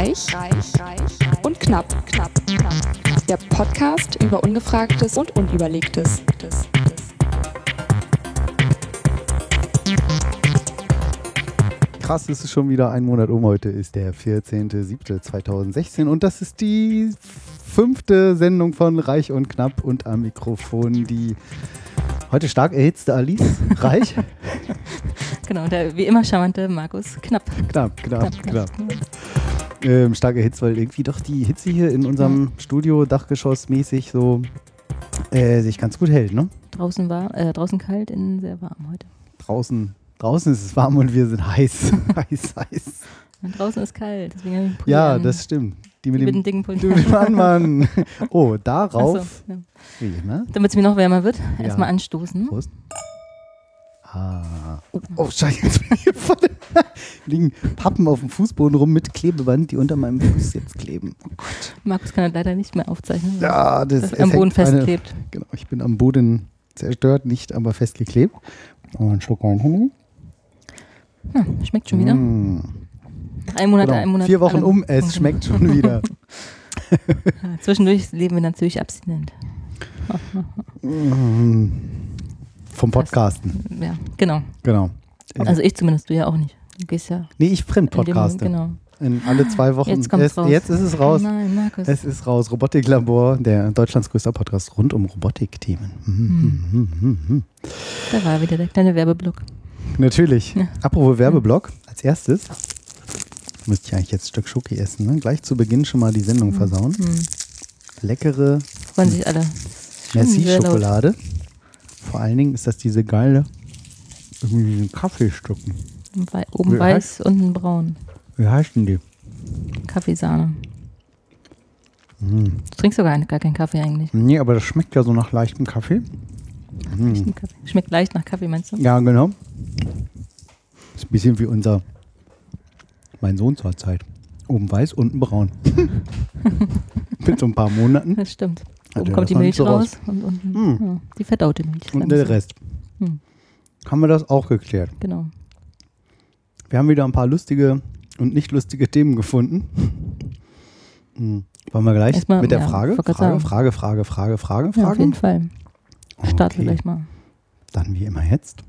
Reich, reich, reich und knapp, knapp, knapp. Der Podcast über Ungefragtes und Unüberlegtes. Das, das. Krass, es ist schon wieder ein Monat um. Heute ist der 14.07.2016 und das ist die fünfte Sendung von Reich und Knapp und am Mikrofon die heute stark erhitzte Alice Reich. Genau, der wie immer charmante Markus Knapp. Knapp, knapp, knapp. Ähm, stark erhitzt, weil irgendwie doch die Hitze hier in unserem Studio Dachgeschoss-mäßig so äh, sich ganz gut hält, ne? Draußen war, äh, draußen kalt, innen sehr warm heute. Draußen, draußen ist es warm und wir sind heiß. heiß, heiß. Und draußen ist kalt, deswegen habe ich einen Pulli Ja, an. das stimmt. Die mit Die mit dem, dem dicken Pulli. dem Mann, Mann. Oh, darauf. so, ja. Damit es mir noch wärmer wird, Ja. erstmal anstoßen. Prost. Ah. Oh, oh scheiße, jetzt bin ich hier voll. liegen Pappen auf dem Fußboden rum mit Klebeband, die unter meinem Fuß jetzt kleben. Oh Gott. Markus kann das leider nicht mehr aufzeichnen. Ja, das, das es am Boden hängt eine- festklebt. Genau, ich bin am Boden zerstört, nicht aber festgeklebt. Und Schluck. Honey. Ja, schmeckt schon wieder. Mm. Drei Monate, Genau. ein Monat. Vier Wochen um, es schmeckt schon wieder. Zwischendurch leben wir natürlich abstinent. Vom Podcasten, Ja, genau. genau. Also ich zumindest, du ja auch nicht. Du gehst ja Nee, ich Fremdpodcaste. genau. In alle zwei Wochen. Jetzt kommt's es, raus. Jetzt ist es raus. Nein, Markus. Es ist raus. Robotiklabor, der Deutschlands größter Podcast rund um Robotikthemen. Mhm, mhm, mhm, mhm. da war wieder der kleine Werbeblock. Natürlich. Ja. Apropos Werbeblock, als erstes müsste ich eigentlich jetzt ein Stück Schoki essen. Ne? Gleich zu Beginn schon mal die Sendung versauen. Hm. Leckere Freuen sich alle. Merci-Schokolade. Vor allen Dingen ist das diese geile, irgendwie diesen Kaffeestücken. Wei- Oben Wie weiß, unten braun. Wie heißt denn die? Kaffeesahne. Mm. Du trinkst sogar gar keinen Kaffee eigentlich. Nee, aber das schmeckt ja so nach leichtem Kaffee. Mm. Kaffee. Schmeckt leicht nach Kaffee, meinst du? Ja, genau. Ist ein bisschen wie unser, mein Sohn zur Zeit. Oben weiß, unten braun. Mit so ein paar Monaten. Das stimmt. Oben kommt die Milch so raus und unten Hm. ja, die verdaute Milch. Und der Rest. Hm. Haben wir das auch geklärt. Genau. Wir haben wieder ein paar lustige und nicht lustige Themen gefunden. Hm. Wollen wir gleich Erstmal, mit der ja, Frage? Frage, sagen. Frage, Frage, Frage, Frage, Ja, auf jeden? Fall. Starten wir Okay. gleich mal. Dann wie immer jetzt.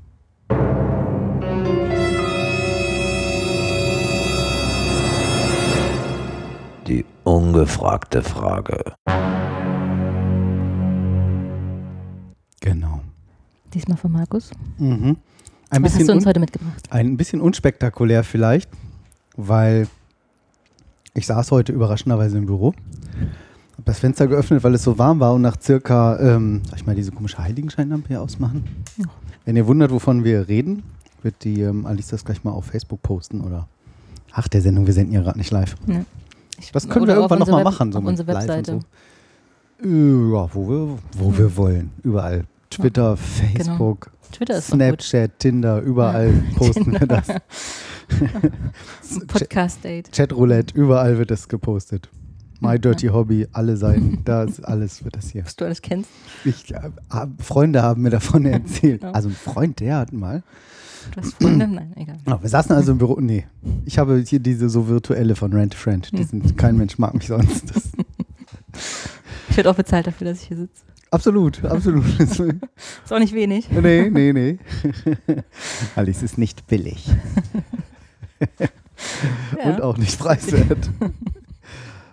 Die ungefragte Frage. Genau. Diesmal von Markus. Mhm. Ein, Was hast du uns un heute mitgebracht? ein bisschen unspektakulär vielleicht, weil ich saß heute überraschenderweise im Büro, habe das Fenster geöffnet, weil es so warm war und nach circa, ähm, soll ich mal diese komische Heiligenscheinlampe hier ausmachen? Ja. Wenn ihr wundert, wovon wir reden, wird die ähm, Alice das gleich mal auf Facebook posten oder ach der Sendung, wir senden ja gerade nicht live. Ne. Ich- Das können wir irgendwann nochmal machen. So Auf mit unsere live und Webseite. So. Ja, wo wir, wo wir wollen. Überall. Twitter, Facebook, Twitter ist doch gut. Snapchat, Tinder, überall posten wir das. Podcast-Date. Chatroulette, überall wird das gepostet. My Ja. Dirty Hobby, alle Seiten, da ist alles wird das hier. Was du alles kennst. Ich, äh, hab- Freunde haben mir davon erzählt. Ja. Also ein Freund, der hat mal. Du hast Freunde? Nein, egal. Ja, wir saßen also im Büro. Nee, ich habe hier diese so virtuelle von Rent Friend. Die Hm. sind, kein Mensch mag mich sonst. Das, Ich werde auch bezahlt dafür, dass ich hier sitze. Absolut, absolut. Ist auch nicht wenig. nee, nee, nee. Alice ist nicht billig und Ja. auch nicht preiswert.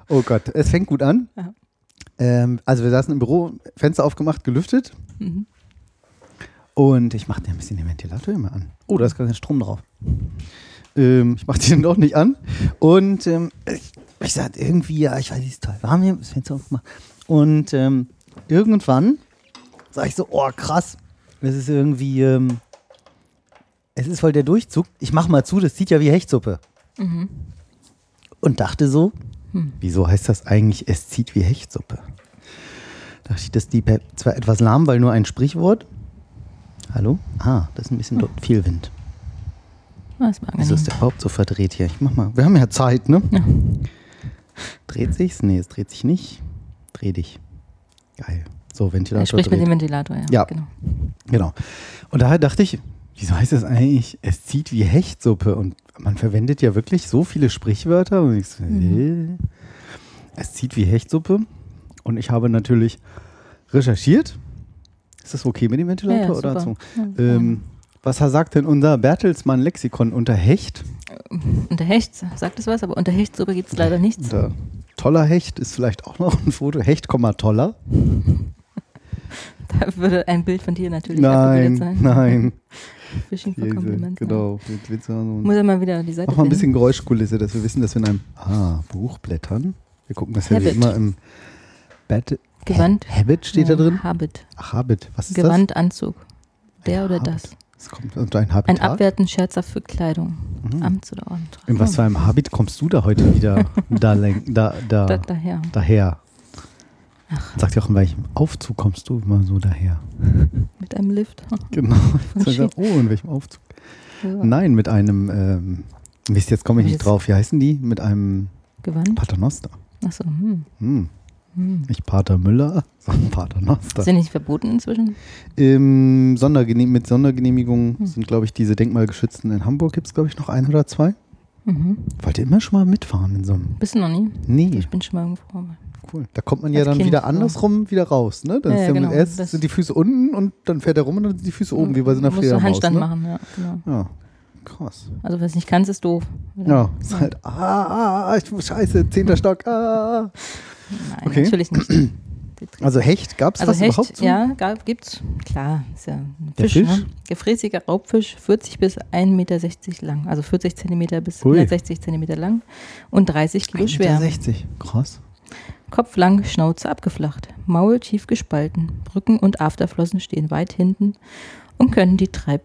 oh Gott, es fängt gut an. Ähm, also wir saßen im Büro, Fenster aufgemacht, gelüftet Mhm. und ich machte ein bisschen den Ventilator immer an. Oh, da ist gar kein Strom drauf. Ähm, ich machte den doch nicht an und ähm, ich, ich sagte irgendwie, ja, ich weiß, es ist toll. Haben hier das Fenster aufgemacht und ähm, irgendwann sag ich so, oh krass, das ist irgendwie, ähm, es ist voll der Durchzug. Ich mach mal zu, das sieht ja wie Hechtsuppe. Mhm. Und dachte so, Hm. wieso heißt das eigentlich, es zieht wie Hechtsuppe? Dachte ich, das ist die zwar etwas lahm, weil nur ein Sprichwort. Hallo? Ah, das ist ein bisschen dort viel Wind. Ah, Das war Wieso ist der überhaupt so verdreht hier? Ich mach mal. Wir haben ja Zeit, ne? Ja. Dreht sich's? Nee, es dreht sich nicht. Dreh dich. Geil. So, Er Ventilator. spricht mit dreht. dem Ventilator, ja. Ja. Genau. Genau. Und daher dachte ich, wieso heißt das eigentlich, es zieht wie Hechtsuppe? Und man verwendet ja wirklich so viele Sprichwörter. Und ich so, Mhm. es zieht wie Hechtsuppe. Und ich habe natürlich recherchiert. Ist das okay mit dem Ventilator? Ja, ja, oder so? Ähm, was sagt denn unser Bertelsmann-Lexikon unter Hecht? Unter Hecht sagt es was, aber unter Hechtsuppe gibt es leider nichts. Unter toller Hecht ist vielleicht auch noch ein Foto. Hecht, toller. Da würde ein Bild von dir natürlich Nein, sein. nein. Fishing for Compliments. Genau. So. Muss ja mal wieder die Seite Mach mal ein bisschen Geräuschkulisse, dass wir wissen, dass wir in einem ah, Buch blättern. Wir gucken das ja wie immer im Bat Gewand. Ha Habit steht da Ja, drin. Habit. Ach, Habit. Was ist Gewand, Anzug. Der Ein oder Habit. das. Das kommt unter ein Ein Habitat. abwertend scherzhaft für Kleidung. Mhm. Amts oder Ort. In was für einem Habit kommst du da heute wieder da, da, da, Da, daher. daher? Sagt ja auch, in welchem Aufzug kommst du immer so daher? Mit einem Lift. Genau. Von Sag ich, Ski. oh, in welchem Aufzug? Ja. Nein, mit einem, ähm, Mist, jetzt komme ich nicht Jetzt- drauf. Wie heißen die? Mit einem Gewand. Paternoster. Achso. Hm. Hm. Nicht Pater Müller, sondern Paternoster. Ist ja nicht verboten inzwischen? Im Sondergenehm mit Sondergenehmigung Hm. sind, glaube ich, diese denkmalgeschützten in Hamburg gibt es, glaube ich, noch ein oder zwei. Mhm. Wollt ihr immer schon mal mitfahren in so einem? Bist du noch nie? Nee, Ich bin schon mal irgendwo. cool. Da kommt man ja als dann Kind wieder andersrum wieder raus, ne? Dann Ja, ja, ja genau. erst Das- sind die Füße unten und dann fährt er rum und dann sind die Füße oben, wie bei so einer Fledermaus. Handstand Ne? machen, ja. Genau. Ja, krass. Also, was nicht kannst, ist doof. Ja, ist halt, ah, ah, ah, ich, scheiße, zehnter Stock, ah. Nein, Okay. natürlich nicht. Also Hecht, gab es Also das Hecht, überhaupt so? ja, gab, gibt's. Klar, ist ja ein Fisch, Fisch? Ne? Gefräßiger Raubfisch, 40 bis 1,60 Meter lang. Also 40 Zentimeter bis Ui. 160 Zentimeter lang und 30 Kilo schwer. 60, krass. Kopf lang, Schnauze abgeflacht, Maul tief gespalten, Rücken und Afterflossen stehen weit hinten und können die Treib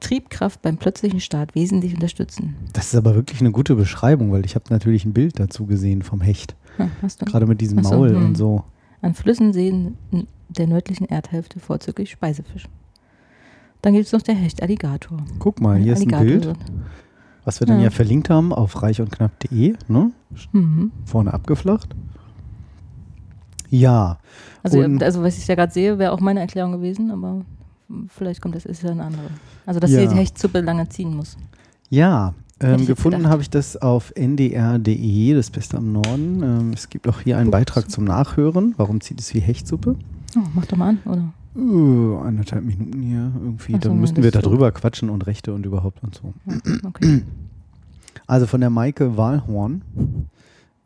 Triebkraft beim plötzlichen Start wesentlich unterstützen. Das ist aber wirklich eine gute Beschreibung, weil ich habe natürlich ein Bild dazu gesehen vom Hecht. Ja, du. Gerade mit diesem so, Maul hm. und so. An Flüssen, Seen der nördlichen Erdhälfte vorzüglich Speisefisch. Dann gibt es noch der Hecht Alligator. Guck mal, hier ist ein Alligator Bild, was wir dann Ja. ja verlinkt haben auf reichundknapp.de, ne? Mhm. Vorne abgeflacht. Ja, Also, also was ich da gerade sehe, wäre auch meine Erklärung gewesen, aber vielleicht kommt das, ist ja eine andere. Also, dass Ja. die Hechtsuppe lange ziehen muss. ja. Ähm, gefunden habe ich das auf ndr.de, das Beste am Norden. Ähm, es gibt auch hier einen Beitrag zum Nachhören. Warum zieht es wie Hechtsuppe? Oh, mach doch mal an, oder? Uh, anderthalb Minuten hier irgendwie. So, Dann müssten wir ist so. darüber quatschen und Rechte und überhaupt und so. Ja, okay. Also von der Maike Wahlhorn.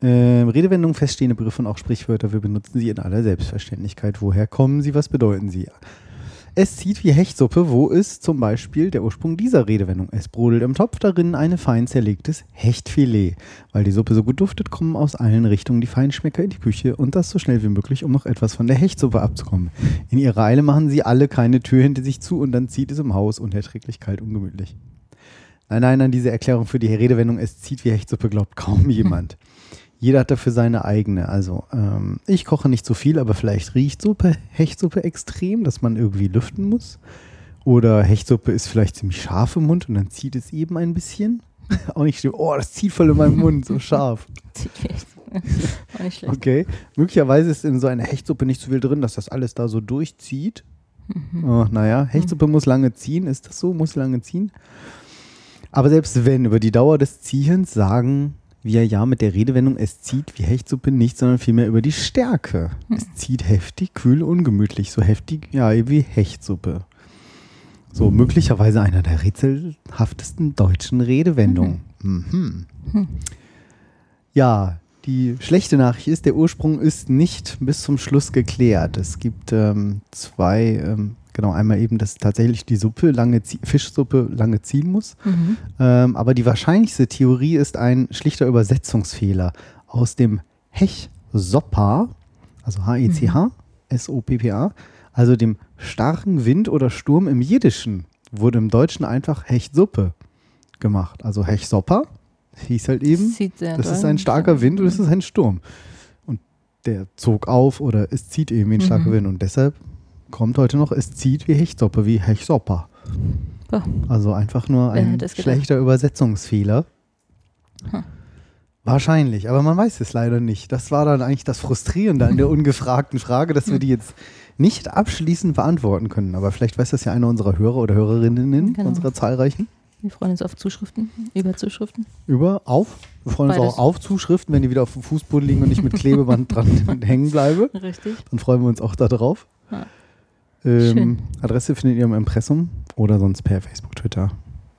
Ähm, Redewendungen, feststehende Begriffe und auch Sprichwörter, wir benutzen sie in aller Selbstverständlichkeit. Woher kommen sie? Was bedeuten sie? Es zieht wie Hechtsuppe. Wo ist zum Beispiel der Ursprung dieser Redewendung? Es brodelt im Topf darin eine fein zerlegtes Hechtfilet. Weil die Suppe so gut duftet, kommen aus allen Richtungen die Feinschmecker in die Küche und das so schnell wie möglich, um noch etwas von der Hechtsuppe abzukommen. In ihrer Eile machen sie alle keine Tür hinter sich zu und dann zieht es im Haus unerträglich kalt und gemütlich. Nein, nein, an diese Erklärung für die Redewendung, es zieht wie Hechtsuppe, glaubt kaum jemand. Jeder hat dafür seine eigene. Also, ähm, ich koche nicht so viel, aber vielleicht riecht Suppe, Hechtsuppe extrem, dass man irgendwie lüften muss. Oder Hechtsuppe ist vielleicht ziemlich scharf im Mund und dann zieht es eben ein bisschen. Auch nicht schlimm. Oh, das zieht voll in meinem Mund, so scharf. Zieht wie Hechtsuppe. Auch nicht schlecht. Okay. Möglicherweise ist in so einer Hechtsuppe nicht so viel drin, dass das alles da so durchzieht. Oh, naja, Hechtsuppe muss lange ziehen. Ist das so? Muss lange ziehen? Aber selbst wenn, über die Dauer des Ziehens sagen wir ja mit der Redewendung, es zieht wie Hechtsuppe nicht, sondern vielmehr über die Stärke. Es zieht heftig, kühl, ungemütlich. So heftig, ja, wie Hechtsuppe. So, möglicherweise einer der rätselhaftesten deutschen Redewendungen. Mhm. Ja, die schlechte Nachricht ist, der Ursprung ist nicht bis zum Schluss geklärt. Es gibt ähm, zwei, ähm, genau, einmal eben, dass tatsächlich die Suppe, lange Fischsuppe lange ziehen muss. Mhm. Ähm, aber die wahrscheinlichste Theorie ist ein schlichter Übersetzungsfehler aus dem Hech-Soppa, also H-E-C-H, S-O-P-P-A, also dem starken Wind oder Sturm im Jiddischen, wurde im Deutschen einfach Hechsuppe gemacht. Also Hech-Soppa hieß halt eben, das doll. ist ein starker Wind und es ist ein Sturm. Und der zog auf oder es zieht eben wie ein starker Mhm. Wind. Und deshalb kommt heute noch, es zieht wie Hechtsuppe, wie Hechsoppa. Boah. Also einfach nur ein schlechter Übersetzungsfehler. Hm. Wahrscheinlich, aber man weiß es leider nicht. Das war dann eigentlich das Frustrierende an der ungefragten Frage, dass wir die jetzt nicht abschließend beantworten können. Aber vielleicht weiß das ja einer unserer Hörer oder Hörerinnen, Genau. unserer zahlreichen. Wir freuen uns auf Zuschriften, über Zuschriften. Über, auf. Wir freuen uns Beides. auch auf Zuschriften, wenn die wieder auf dem Fußboden liegen und ich mit Klebeband dran hängen bleibe. Richtig. Dann freuen wir uns auch da drauf. Ja. Ähm. Adresse findet ihr im Impressum oder sonst per Facebook, Twitter.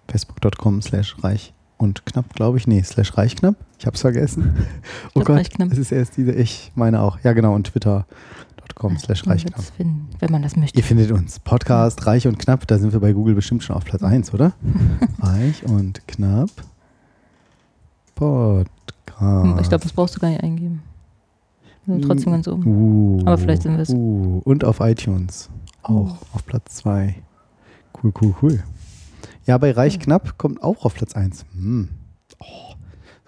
Facebook.com slash reich und knapp, glaube ich. Nee, slash reich knapp. Ich hab's vergessen. Oh glaub, Gott, reich knapp. es ist erst diese, ich meine auch. Ja, genau. Und twitter.com slash reich knapp. finden, wenn man das möchte. Ihr findet uns. Podcast Reich und Knapp, da sind wir bei Google bestimmt schon auf Platz 1, oder? Reich und Knapp. Podcast. Ich glaube, das brauchst du gar nicht eingeben. Wir sind trotzdem ganz oben. Uh, Aber vielleicht sind wir es. Uh, und auf iTunes. Auch auf Platz 2. Cool, cool, cool. Ja, bei Reich Knapp kommt auch auf Platz 1. Hm. Oh.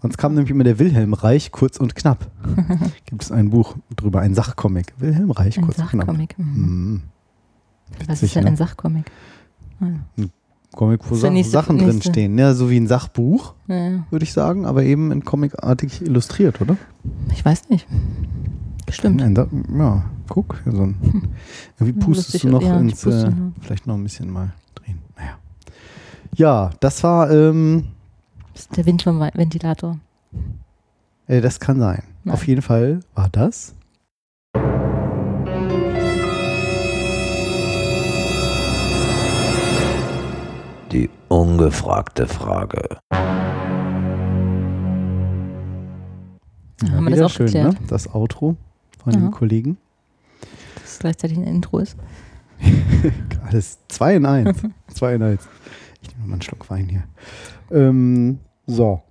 Sonst kam nämlich immer der Wilhelm Reich, kurz und knapp. Gibt es ein Buch drüber, ein Sachcomic. Wilhelm Reich, Ein kurz und knapp. Sachcomic. Mhm. Hm. Was Witzig, ist denn ne? ein Sachcomic? Ah, ja. Comic, wo Sachen drin nächste. stehen. Ja, so wie ein Sachbuch, ja. würde ich sagen, aber eben in comicartig illustriert, oder? Ich weiß nicht. Bestimmt. Nein, da, ja, guck. hier So ein, irgendwie Ja, pustest du noch ja, ins, puste äh, vielleicht noch ein bisschen mal drehen. Naja. Ja, das war, ähm, Das ist der Wind vom Wei- Ventilator. äh, das kann sein. Nein. Auf jeden Fall war das. Die ungefragte Frage. Ja, Ja, haben wir das auch schön, geklärt. ne? Das Outro von Ja. den Kollegen. Das gleichzeitig ein Intro ist. Alles zwei in eins. zwei in eins. Ich nehme mal einen Schluck Wein hier. Ähm, so.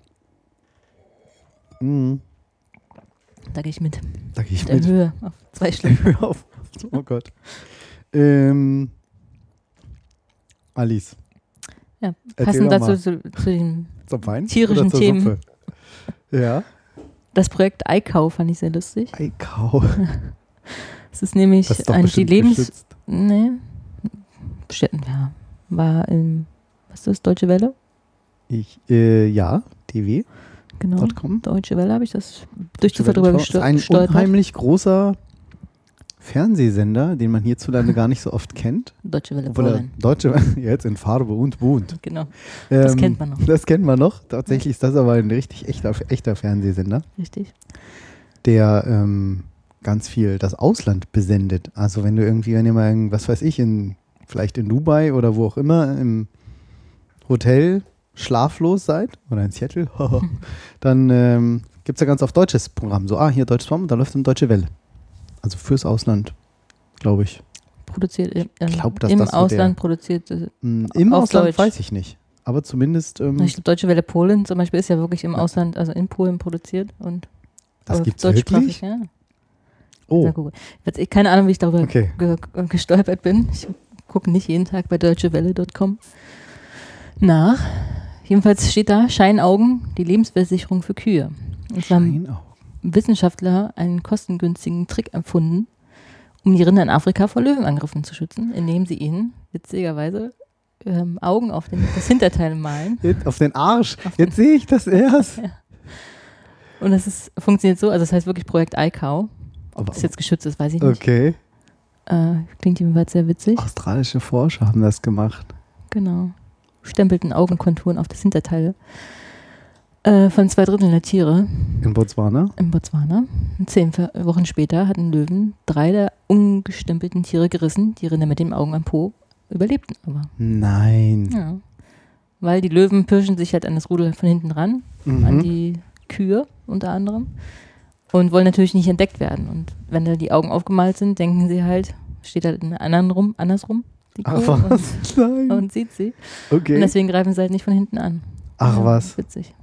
Mhm, Da gehe ich mit. da gehe ich Der mit. Höhe auf zwei. Hör auf. Oh Gott. Ähm, Alice. Ja, passend dazu zu, zu Wein? tierischen Themen. Suppe? Ja. Das Projekt Eikau fand ich sehr lustig. Eikau. Es ist nämlich Das ist doch ein, die Lebens... geschützt. Nee. Ja. War im, was ist das, Deutsche Welle? Ich, äh, ja, dw.com. Genau. Deutsche Welle habe ich das durch Zufall drüber Das ist ein gestolpert. unheimlich großer Fernsehsender, den man hierzulande gar nicht so oft kennt. Deutsche Welle Polen. Deutsche jetzt in Farbe und bunt. Genau, das Ähm, kennt man noch. Das kennt man noch. Tatsächlich ist das aber ein richtig echter, echter Fernsehsender, Richtig. der ähm, ganz viel das Ausland besendet. Also wenn du irgendwie, wenn ihr mal, was weiß ich, in, vielleicht in Dubai oder wo auch immer im Hotel schlaflos seid oder in Seattle, dann ähm, gibt es ja ganz oft deutsches Programm. So, ah, hier deutsches Programm, da läuft eine deutsche Welle. Also fürs Ausland, glaube ich. Produziert im, ähm, glaub, dass im das Ausland produziert. äh, Mm, Im Ausland Deutsch. weiß ich nicht. Aber zumindest, ähm, Ich glaube, Deutsche Welle Polen zum Beispiel ist ja wirklich im Ja. Ausland, also in Polen produziert und das aber gibt es deutschsprachig, wirklich. Ja. Oh, ich, keine Ahnung, wie ich darüber okay. ge ge gestolpert bin. Ich gucke nicht jeden Tag bei deutschewelle.com nach. Jedenfalls steht da Scheinaugen, die Lebensversicherung für Kühe. Und zwar Scheinaugen. Wissenschaftler einen kostengünstigen Trick erfunden, um die Rinder in Afrika vor Löwenangriffen zu schützen, indem sie ihnen witzigerweise ähm, Augen auf den, das Hinterteil malen. Jetzt auf den Arsch. Auf Jetzt sehe ich das erst. Und das ist, funktioniert so, also das heißt wirklich Projekt iCow. Ob das jetzt geschützt ist, weiß ich nicht. okay. Äh, klingt jedenfalls sehr witzig. Australische Forscher haben das gemacht. Genau. Stempelten Augenkonturen auf das Hinterteil äh, von zwei Dritteln der Tiere In Botswana. in Botswana. Zehn Wochen später hatten Löwen drei der ungestempelten Tiere gerissen. Die Rinder mit den Augen am Po überlebten aber. Nein. Ja. Weil die Löwen pirschen sich halt an das Rudel von hinten ran, an Mhm. die Kühe unter anderem. Und wollen natürlich nicht entdeckt werden. Und wenn da die Augen aufgemalt sind, denken sie halt, steht halt in anderen rum, andersrum, die Kuh, Ach was? Nein. und, und sieht sie. Okay. Und deswegen greifen sie halt nicht von hinten an. Ach Ja, was. Witzig.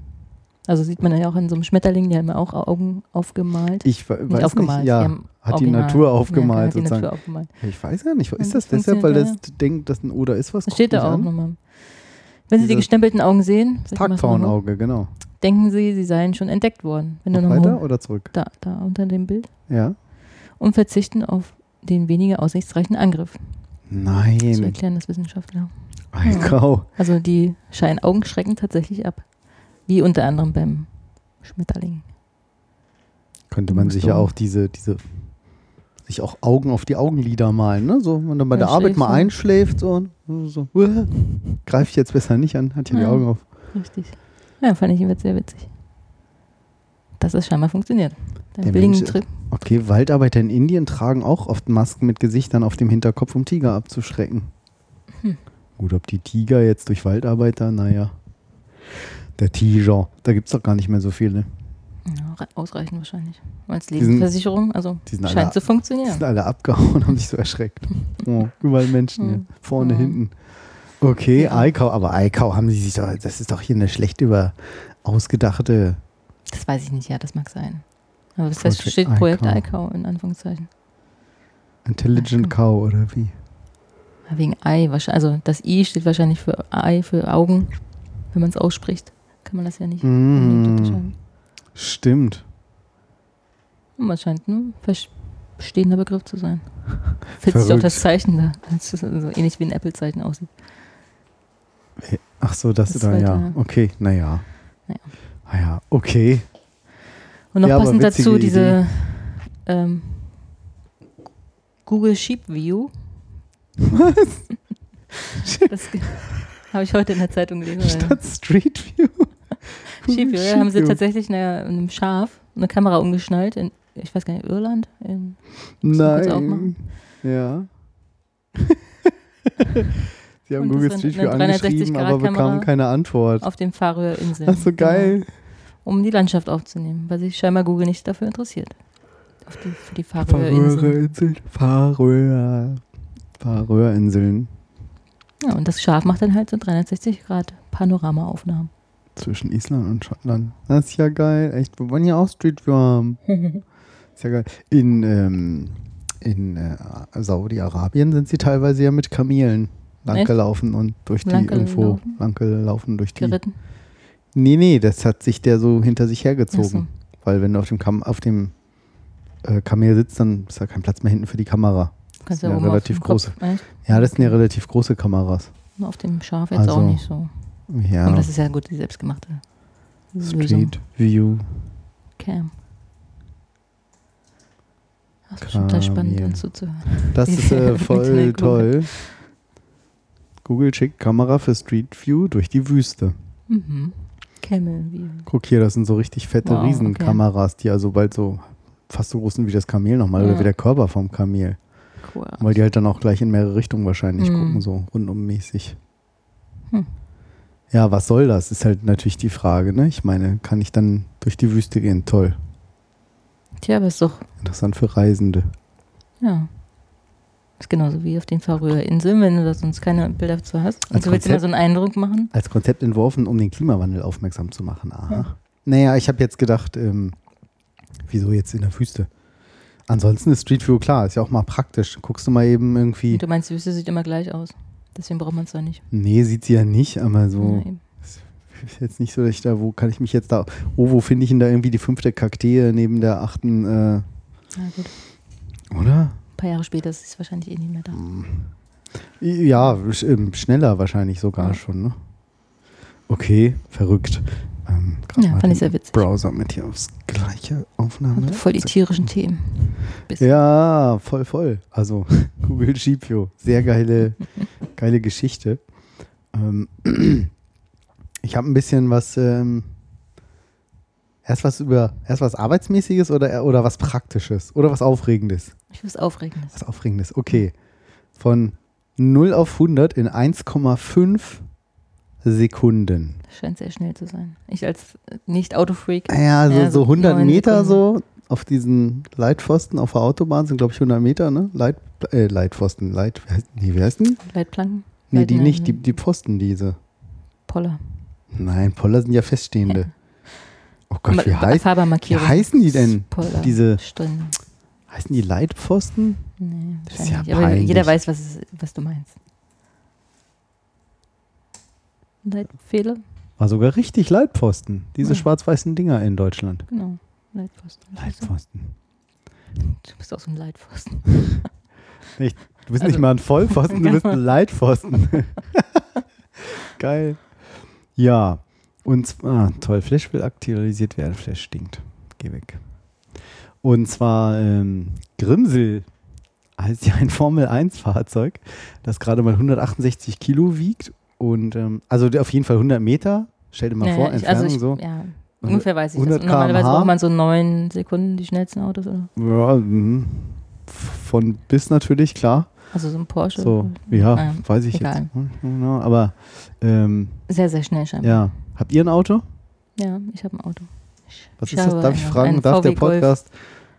Also sieht man ja auch in so einem Schmetterling, die haben ja auch Augen aufgemalt. Ich Nicht weiß aufgemalt, nicht. die Ja. Hat die Natur aufgemalt ja, sozusagen. Natur aufgemalt. Ich weiß ja nicht. Ist Ja, das das deshalb, weil das denkt, dass ein Oder ist was? Das steht da auch nochmal. Wenn Sie die gestempelten Augen sehen, Tagpfauenauge, genau. denken Sie, sie seien schon entdeckt worden. Wenn du Noch noch weiter mal oder zurück? da, da unter dem Bild. Ja. Und verzichten auf den weniger aussichtsreichen Angriff. So Nein. erklären das Wissenschaftler. Eikau. Also die Scheinaugen schrecken tatsächlich ab. Wie unter anderem beim Schmetterling. Könnte man sich ja auch diese, diese sich auch Augen auf die Augenlider malen, ne? So, wenn man bei der Arbeit mal einschläft, so, so uh, greife ich jetzt besser nicht an, hat ja die. Augen auf. Richtig. Ja, fand ich jeweils sehr witzig. Dass es scheinbar funktioniert. Der, Mensch- Trip. Okay, Waldarbeiter in Indien tragen auch oft Masken mit Gesichtern auf dem Hinterkopf, um Tiger abzuschrecken. Hm. Gut, ob die Tiger jetzt durch Waldarbeiter, naja. Der Tiger, da gibt es doch gar nicht mehr so viele. Ja, re- ausreichend wahrscheinlich. Als Lebensversicherung, also die sind alle- scheint zu Die funktionieren. sind alle abgehauen, haben sich so erschreckt. Oh, überall Menschen, Hm. hier. vorne, Ja. hinten. Okay, Ja. Eikau, aber Eikau haben sie sich doch, das ist doch hier eine schlecht über ausgedachte. Das weiß ich nicht, ja, das mag sein. Aber das heißt, steht Projekt. ICAO in Anführungszeichen. Intelligent Ja. Cow oder wie? Ja, Wegen Ei, also das I steht wahrscheinlich für Ei, für Augen. Wenn man es ausspricht, kann man das ja nicht Mm, unterscheiden. stimmt. Und scheint ein verstehender Begriff zu sein. Findest du auch das Zeichen da, als es so ähnlich wie ein Apple-Zeichen aussieht. Ach so, das, Das da, ja. ja. Okay, naja. Naja. Ah ja, okay. Und noch Ja, passend dazu diese ähm, Google Sheep View. Das ge- habe ich heute in der Zeitung gelesen. Statt Street View. Ja, haben sie tatsächlich eine, einem Schaf eine Kamera umgeschnallt in, ich weiß gar nicht, Irland? In, Nein. Ja. Sie haben Und Google Street View angeschrieben, aber 360-Grad-Kamera bekamen keine Antwort. auf den Färöerinseln. Ach so, geil. Um die Landschaft aufzunehmen, weil sich scheinbar Google nicht dafür interessiert. Auf die, für die. Färöerinseln. Färöer. Färöerinseln. Ja, und das Schaf macht dann halt so 360 Grad Panoramaaufnahmen. Zwischen Island und Schottland. Das ist ja geil. Echt, wir wollen ja auch Street View haben. Ist ja geil. In, ähm, in äh, Saudi-Arabien sind sie teilweise ja mit Kamelen langgelaufen und durch die irgendwo Langgelaufen? durch die. Geritten. Nee, nee, das hat sich der so hinter sich Ach so. hergezogen. Weil wenn du auf dem, Kam auf dem äh, Kamel sitzt, dann ist da kein Platz mehr hinten für die Kamera. Kannst Das ja sind ja relativ Kopf, große. echt? Ja, das sind ja relativ große Kameras. Auf dem Schaf jetzt Also, auch nicht so. Ja, Aber das ist ja gut, die selbstgemachte Lösung. Street View. Cam. Das ist total spannend Kamel. anzuzuhören. Das ist äh, voll toll. Google schickt Kamera für Street View durch die Wüste. Mhm. Camel View. Guck hier, das sind so richtig fette Wow, Riesenkameras, die also bald so fast so groß sind wie das Kamel nochmal Ja. oder wie der Körper vom Kamel. Cool. Weil die halt dann auch gleich in mehrere Richtungen wahrscheinlich Mhm. gucken, so rundummäßig. Hm. Ja, was soll das? Ist halt natürlich die Frage, ne? Ich meine, kann ich dann durch die Wüste gehen? Toll. Tja, aber ist doch, Interessant für Reisende. ja. Ist genauso wie auf den Färöerinseln, wenn du da sonst keine Bilder zu hast. Und Als du willst immer Konzept- so einen Eindruck machen. Als Konzept entworfen, um den Klimawandel aufmerksam zu machen. Aha. Naja, ich habe jetzt gedacht, ähm, wieso jetzt in der Wüste? Ansonsten ist Street View klar, ist ja auch mal praktisch. Guckst du mal eben irgendwie. Und du meinst, die Wüste sieht immer gleich aus. Deswegen braucht man es da nicht. Nee, sieht sie ja nicht, aber so. Ja, eben. Ist jetzt nicht so, dass ich da, wo kann ich mich jetzt da, oh, wo finde ich denn da irgendwie die fünfte Kakteen neben der achten, äh, Na gut. oder? Ein paar Jahre später ist es wahrscheinlich eh nicht mehr da. Ja, sch ähm, schneller wahrscheinlich sogar Ja. schon, ne? Okay, verrückt. Ähm, Ja, fand ich sehr witzig. Browser mit hier aufs gleiche Aufnahme. Und voll die tierischen Themen. Bisschen. Ja, voll, voll. Also Google GPU, sehr geile, geile Geschichte. Ähm, ich habe ein bisschen was, ähm, erst was über, erst was Arbeitsmäßiges oder, oder was Praktisches oder was Aufregendes. Ich will was Aufregendes. Was Aufregendes, okay. Von 0 auf 100 in 1,5 Sekunden. Das scheint sehr schnell zu sein. Ich als äh, Nicht-Autofreak. Ja, so, Ja, so so 100 neun Meter Sekunden. so auf diesen Leitpfosten auf der Autobahn sind, glaube ich, 100 Meter, ne? Leit, äh, Leitpfosten, Leit, wer heißt, nee, wer heißt denn? Leitplanken. Nee, die Leitner- nicht, die, die Pfosten, diese. Poller. Nein, Poller sind ja feststehende. Ja. Oh Gott, wie, heißt, wie heißen die denn? Poller. Diese- String. heißen die Leitpfosten? Nee, Das ist ja. Aber peinlich. jeder weiß, was, was du meinst. Leitfehler? War sogar richtig Leitpfosten. Diese Ja. schwarz-weißen Dinger in Deutschland. Genau. Leitpfosten. Leitpfosten. Du bist auch so ein Leitpfosten. Du bist Also- nicht mal ein Vollpfosten, du bist ein. Leitpfosten. Geil. Ja, und zwar, toll, Flash will aktualisiert werden. Flash stinkt. Geh weg. Und zwar ähm, Grimsel heißt ja ein Formel-1-Fahrzeug, das gerade mal 168 Kilo wiegt und ähm, also auf jeden Fall 100 Meter. Stell dir mal Ja, vor, ich, Entfernung also ich, so. ja, ungefähr weiß ich 100 das. Normalerweise braucht man so neun Sekunden die schnellsten Autos, oder? Ja, mhm. von bis natürlich, klar. Also so ein Porsche. So, ja, Naja, weiß ich egal. jetzt. Genau, aber ähm, Sehr, sehr schnell scheinbar. ja. Habt ihr ein Auto? Ja, ich habe ein Auto. Ich, Was ist das? Darf ich fragen? Darf der VW Golf. Podcast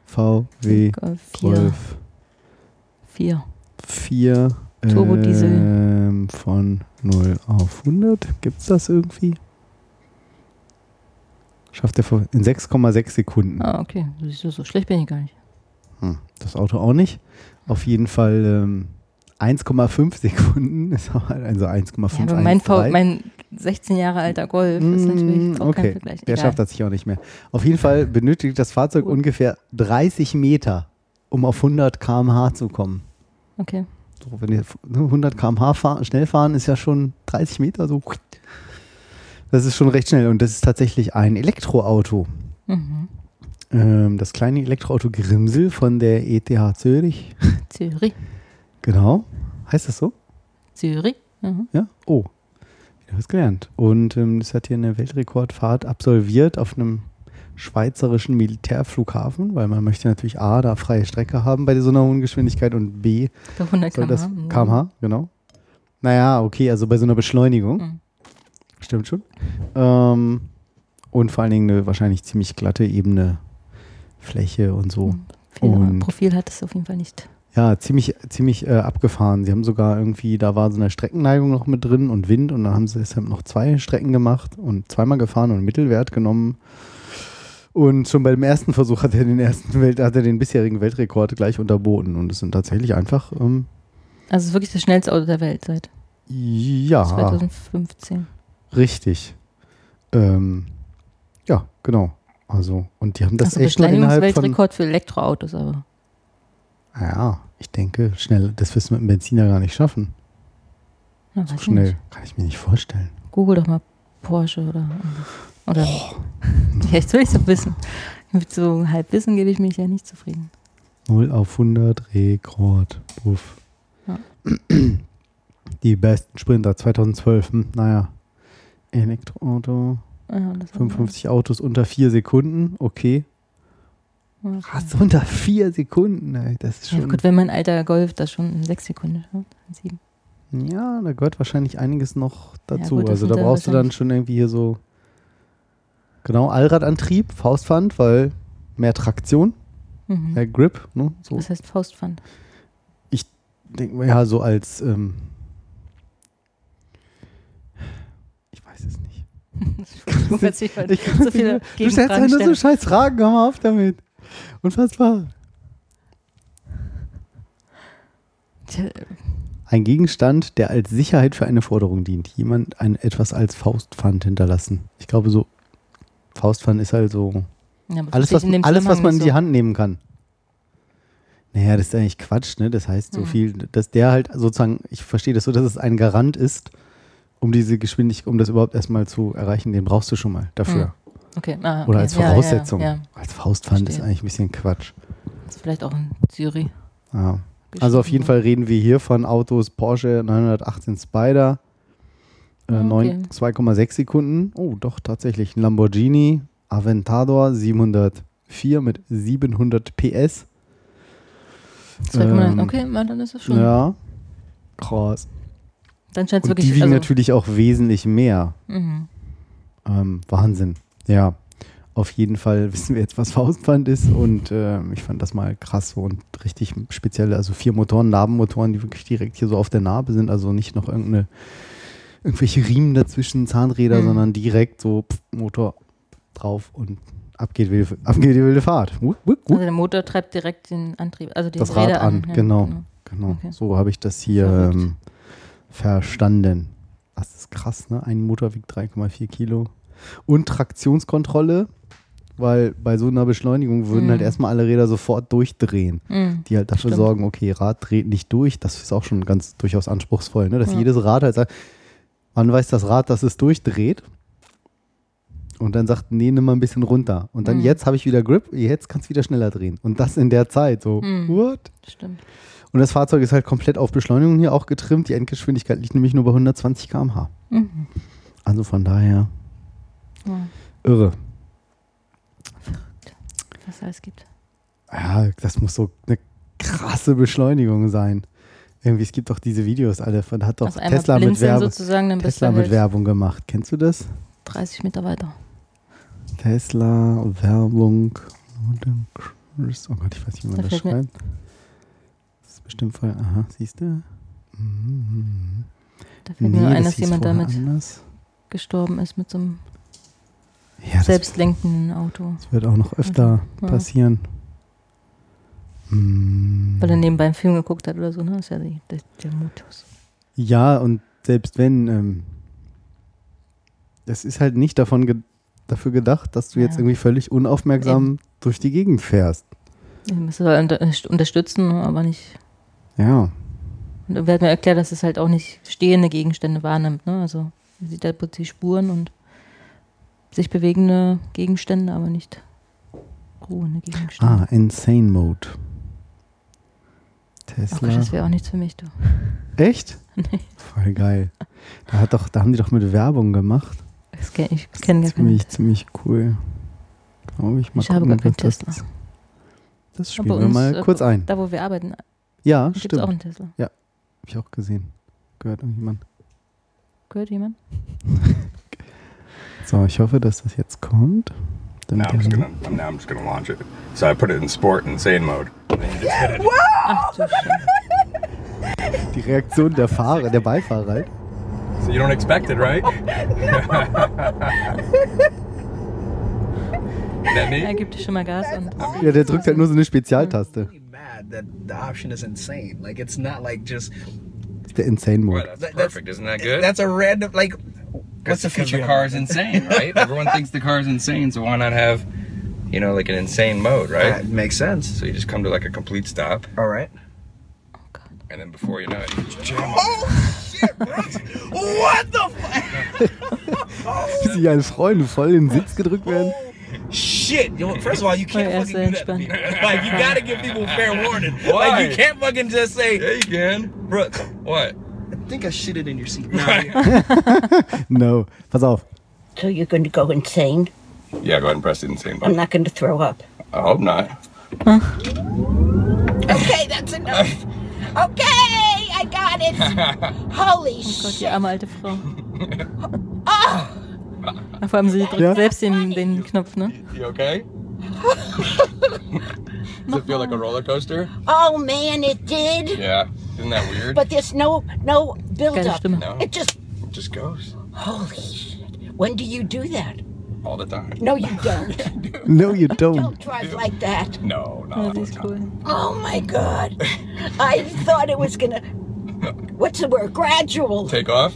VW Golf 4. Golf 4. 4 Turbodiesel. ähm, von 0 auf 100? Gibt es das irgendwie? Schafft er in 6,6 Sekunden. Ah, okay. Du, so schlecht bin ich gar nicht. Hm, das Auto auch nicht. Auf jeden Fall ähm, 1,5 Sekunden ist auch halt also 1,5. Ja, aber mein, v, mein 16 Jahre alter Golf ist natürlich auch kein okay, Vergleich. der Egal. schafft das sich auch nicht mehr. Auf jeden Fall benötigt das Fahrzeug Gut. ungefähr 30 Meter, um auf 100 km/h zu kommen. Okay. So, wenn ihr ne, 100 km/h fahr, schnell fahren, ist ja schon 30 Meter so. Das ist schon recht schnell und das ist tatsächlich ein Elektroauto. Mhm. Ähm, das kleine Elektroauto Grimsel von der ETH Zürich. Zürich. Genau. Heißt das so? Zürich. Mhm. Ja? Oh. Ich habe es gelernt. Und ähm, das hat hier eine Weltrekordfahrt absolviert auf einem schweizerischen Militärflughafen, weil man möchte natürlich A, da freie Strecke haben bei so einer hohen Geschwindigkeit und B, Bei 100 soll das km/h. kmh, genau. Naja, okay, also bei so einer Beschleunigung. Mhm. Stimmt schon. Ähm, und vor allen Dingen eine wahrscheinlich ziemlich glatte, ebene Fläche und so. Mhm. Viel Und- Profil hat es auf jeden Fall nicht. Ja, ziemlich, ziemlich äh, abgefahren. Sie haben sogar irgendwie, da war so eine Streckenneigung noch mit drin und Wind und dann haben sie deshalb noch zwei Strecken gemacht und zweimal gefahren und einen Mittelwert genommen. Und schon bei dem ersten Versuch hat er den ersten Welt, hat er den bisherigen Weltrekord gleich unterboten. Und es sind tatsächlich einfach, ähm, Also es ist wirklich das schnellste Auto der Welt seit ja, 2015. richtig. Ähm, ja, genau. Also, und die haben das also echt mal innerhalb von. Für Elektroautos, aber Ja, ich denke, schnell, das wirst du mit dem Benziner gar nicht schaffen. na, So ich schnell. nicht. Kann ich mir nicht vorstellen. Google doch mal Porsche oder oder ja, ich will nicht so wissen. Mit so Halbwissen gebe ich mich ja nicht zufrieden. 0 auf 100 Rekord. Buff. Ja. Die besten Sprinter 2012. Hm, naja. Elektroauto. Ja, das 55 Autos unter 4 Sekunden. Okay. Ja, Was? Unter 4 Sekunden? Ey, das ist ja, schon. gut, wenn mein alter Golf das schon in sechs Sekunden schafft. in Sieben. Ja, da gehört wahrscheinlich einiges noch dazu. gut, das also da brauchst du dann schon irgendwie hier so. Genau, Allradantrieb, Faustpfand, weil mehr Traktion, Mhm. mehr Grip. Ne? So Was heißt Faustpfand? denke mir ja so als. Ähm, ich weiß es nicht. Heute Ich kann so viele du stellst ja Gegenfragen nur so scheiß Fragen, hör mal auf damit. Unfassbar. Ein Gegenstand, der als Sicherheit für eine Forderung dient. Jemand ein, etwas als Faustpfand hinterlassen. Ich glaube, so Faustpfand ist halt so ja, alles, was, alles, was man in die. Hand nehmen kann. Naja, das ist eigentlich Quatsch, ne? Das heißt so Mhm. viel, dass der halt sozusagen, ich verstehe das so, dass es ein Garant ist, um diese Geschwindigkeit, um das überhaupt erstmal zu erreichen, den brauchst du schon mal dafür. Okay. Ah, okay. Oder als Ja, ja, Voraussetzung. Ja, ja. Als Faustpfand ist eigentlich ein bisschen Quatsch. Das ist vielleicht auch in Zürich. Ja. Also auf jeden Fall reden wir hier von Autos Porsche 918 Spider. Äh, Ah, okay. 2,6 Sekunden. Oh, doch, tatsächlich. Ein Lamborghini Aventador 704 mit 700 PS. 2,9. Ähm, okay, dann ist es schon. Ja. Krass. Dann scheint es wirklich. die wiegen also, natürlich auch wesentlich mehr. Mhm. Ähm, Wahnsinn. Ja. Auf jeden Fall wissen wir jetzt, was Faustpfand ist. Und ähm, ich fand das mal krass so und richtig speziell. Also vier Motoren, Narbenmotoren, die wirklich direkt hier so auf der Narbe sind. Also nicht noch irgendeine, irgendwelche Riemen dazwischen, Zahnräder, Mhm. sondern direkt so pff, Motor drauf und ab geht, wilde, ab geht die wilde Fahrt. Wupp, wupp, wupp. Also der Motor treibt direkt den Antrieb, also die Das Rad Räder an, Ja, genau. Genau, Okay. so habe ich das hier ähm, verstanden. Das ist krass, ne? Ein Motor wiegt 3,4 Kilo. Und Traktionskontrolle, weil bei so einer Beschleunigung würden Mhm. halt erstmal alle Räder sofort durchdrehen. Mhm. Die halt dafür Stimmt. sorgen, okay, Rad dreht nicht durch. Das ist auch schon ganz durchaus anspruchsvoll, ne? Dass Ja. jedes Rad halt sagt, wann weiß das Rad, dass es durchdreht? Und dann sagt, nee, nimm mal ein bisschen runter. Und dann Mhm. jetzt habe ich wieder Grip, jetzt kannst du wieder schneller drehen. Und das in der Zeit. So, Mhm. what? Stimmt. Und das Fahrzeug ist halt komplett auf Beschleunigung hier auch getrimmt. Die Endgeschwindigkeit liegt nämlich nur bei 120 km/h. Mhm. Also von daher Ja, irre. was es alles gibt. Ja, das muss so eine krasse Beschleunigung sein. Irgendwie, es gibt doch diese Videos, alle. Da hat doch also Tesla, mit, Werbe, Tesla mit halt Werbung gemacht. Kennst du das? 30 Meter weiter. Tesla, Werbung. Oh Gott, ich weiß nicht, wie man Da das mir- schreibt. Ist bestimmt voll. Aha, siehst du? Mhm. Da fällt mir nur ein, dass jemand damit Anders. gestorben ist mit so einem Ja, selbstlenkenden Auto. das wird auch noch öfter Ja. passieren. Mhm. Weil er nebenbei einen Film geguckt hat oder so, ne? Das ist ja die, der, der Mutus. Ja, und selbst wenn, ähm, das ist halt nicht davon ge dafür gedacht, dass du jetzt Ja. irgendwie völlig unaufmerksam durch die Gegend fährst. Ich muss aber unter, unterstützen, aber nicht. Ja. Und er hat mir erklärt, dass es halt auch nicht stehende Gegenstände wahrnimmt, ne? Also man sieht halt plötzlich Spuren und sich bewegende Gegenstände, aber nicht ruhende Gegenstände. Ah, Insane Mode. Gott, Tesla. das wäre auch nichts für mich, du. Echt? Nee. Voll geil. Da, hat doch, da haben die doch mit Werbung gemacht. Das kenn, ich kenne gar keinen. Ziemlich, ziemlich cool. Glaube ich. Mal Ich habe gucken, gar keinen das, Tesla. das Aber spielen wir mal äh, kurz ein. Da, wo wir arbeiten, Ja, gibt es stimmt. auch Habe einen Tesla. ich auch gesehen. Gehört irgendjemand. Gehört jemand? So, ich hoffe, dass das jetzt kommt. Now I'm just gonna now I'm just gonna launch it. So I put it in sport and insane mode. And then you just hit it. Ach du Scheiße. die Reaktion der Fahrer, der Beifahrer halt. So you don't expect it, right? Er gibt schon mal Gas und Ja, der drückt halt nur so eine Spezialtaste. Really mad that the option is insane. Like it's not like just the Insane Boy, Mode. that's That- that's- perfect. Isn't that good? that's a random like. What's the Because feature? the car is insane, right? Everyone thinks the car is insane, so why not have, you know, like an insane mode, right? That makes sense. So you just come to like a complete stop, All right. and then before you know it, you just jam. Oh shit, Brooks! what the fuck? Wie als Freunde voll in den Sitz gedrückt werden. Oh. Shit! Yo, First of all, you can't Oh, yeah, fucking do that. to people. Like you gotta give people fair warning. Why? Like you can't fucking just say, Yeah, you can. Brooks, What? I think I shitted in your seat. No. Pass auf. So you're going to go insane? Yeah, go ahead and press the insane button. I'm not going to throw up. I hope not. Okay, that's enough. Okay, I got it. Holy Gott, die shit. arme alte Frau. Ach, Vor allem sie drückt Ja. selbst den, den Knopf, ne? You okay? Does it feel like a roller coaster? Oh man, it did. Yeah. Isn't that weird? But there's no no build up. No. It just It just goes holy shit. When do you do that? all the time. No, you don't. No, you don't. don't drive like that. No, no. Ja, all the time. cool. Oh my god. I thought it was gonna. What's the word? Gradual. Take off.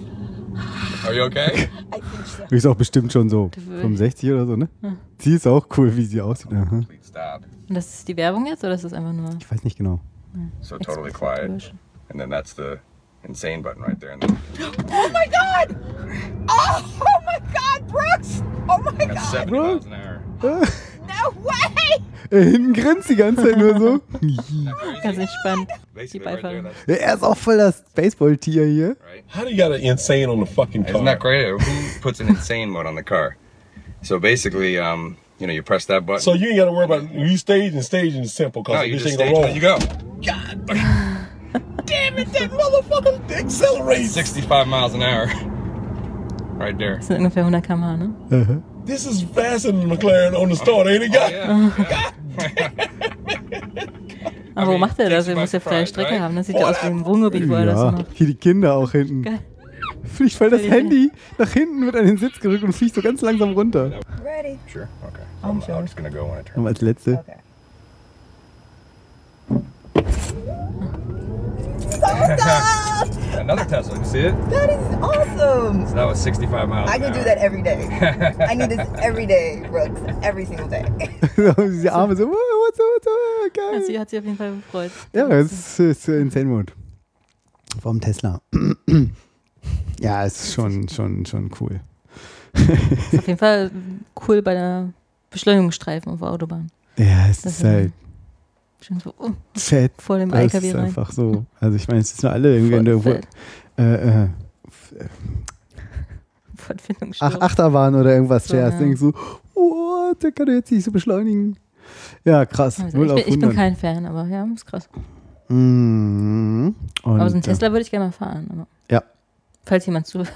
Are you okay? I think so. Du bist auch bestimmt schon so 65 oder so, ne? Sie ist auch cool, wie sie aussieht. Aha. Stop. Und das ist die Werbung jetzt oder ist das einfach nur Ich weiß nicht genau. So totally quiet. And then that's the insane button right there. And then Oh my god. Oh, oh my god, Brooks. Oh my god. 70 miles an hour. No way. Er hinten grinst die ganze Zeit nur so. Ganz entspannt. Basically, Die right there. Beifahrer. Ja, er ist auch voll das Baseballtier hier. How do you got an insane on the fucking car? Isn't that great? Who puts an insane mode on the car? So basically, um, you know, you press that button. So you ain't got to worry about you stage and staging is simple no, you this just ain't stage gonna when roll. you go. God damn it, that motherfucker accelerates. 65 miles an hour. Right there. Das sind ungefähr 100 km/h, ne? This is faster than the McLaren on the start, ain't it? Oh, God? yeah. Aber wo macht er das? Er muss ja freie Strecke right? haben. Das sieht ja aus wie ein Wohnmobil, wo er das so macht. hier die Kinder auch hinten. Geil. Fliegt voll das Handy nach hinten, wird an den Sitz gerückt und fliegt so ganz langsam runter. Ready? Sure. Okay. I'm, I'm just gonna go when I turn. Und als letzte. Okay. Another Tesla. You see it? That is awesome. So that was 65 miles. I can do that every day. I need this every day, Brooks. Every single day. die Arme so, "Wow, what's up, what's up, Ja, geil. sie hat sich auf jeden Fall gefreut. Ja, es ist, ist Insane Mode. Vom Tesla. ja, es ist schon, schon, schon cool. ist auf jeden Fall cool bei der Beschleunigungsstreifen auf der Autobahn. Ja, es Das ist ist halt Schön so, oh, fett. vor dem Das LKW ist rein. einfach so. Also ich meine, es sind alle irgendwie Voll irgendwo, fett. äh, äh, Ach. Achterbahn oder irgendwas So, fährst. ja. So, oh, der kann jetzt nicht so beschleunigen. Ja, krass. Also 0 ich, bin, ich bin 100. kein Fan, aber ja, ist krass. Und, aber so einen äh, Tesla würde ich gerne mal fahren. Ja. Falls jemand zuhört.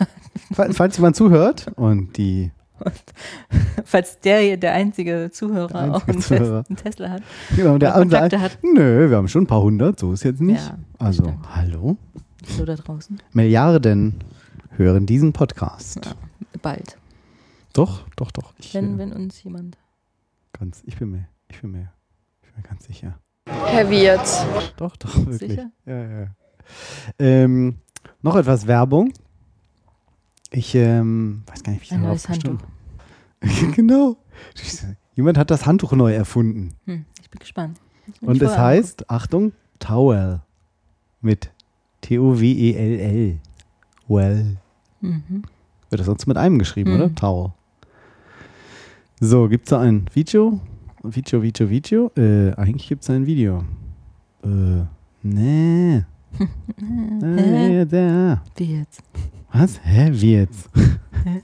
Falls, falls jemand zuhört und die Falls der hier der einzige Zuhörer Der auch einzige einen, Zuhörer. Tes- einen Tesla hat. genau, der andere hat. Nö, wir haben schon ein paar hundert, so ist jetzt nicht. Ja, also, stimmt. hallo? So da draußen. Milliarden hören diesen Podcast. Ja. Bald. Doch, doch, doch. Ich, Wenn, äh, wenn uns jemand. ganz, ich bin mir, ich bin mir, ich bin mir ganz sicher. Heavy jetzt. Doch, doch, wirklich. Sicher? Ja, ja. ja. Ähm, noch etwas Werbung. Ich ähm, weiß gar nicht, wie ich Ein neues Handtuch. genau. Jemand hat das Handtuch neu erfunden. Hm, ich bin gespannt. Bin Und es heißt, Achtung, Towel. Mit T-O-W-E-L-L. Well. Mhm. Wird das sonst mit einem geschrieben, Mhm. oder? Towel. So, gibt es da ein Video? Video, Video, Video? Äh, eigentlich gibt es ein Video. Äh, nee. Äh, da. Wie jetzt? Was? Hä? Wie jetzt? Hä?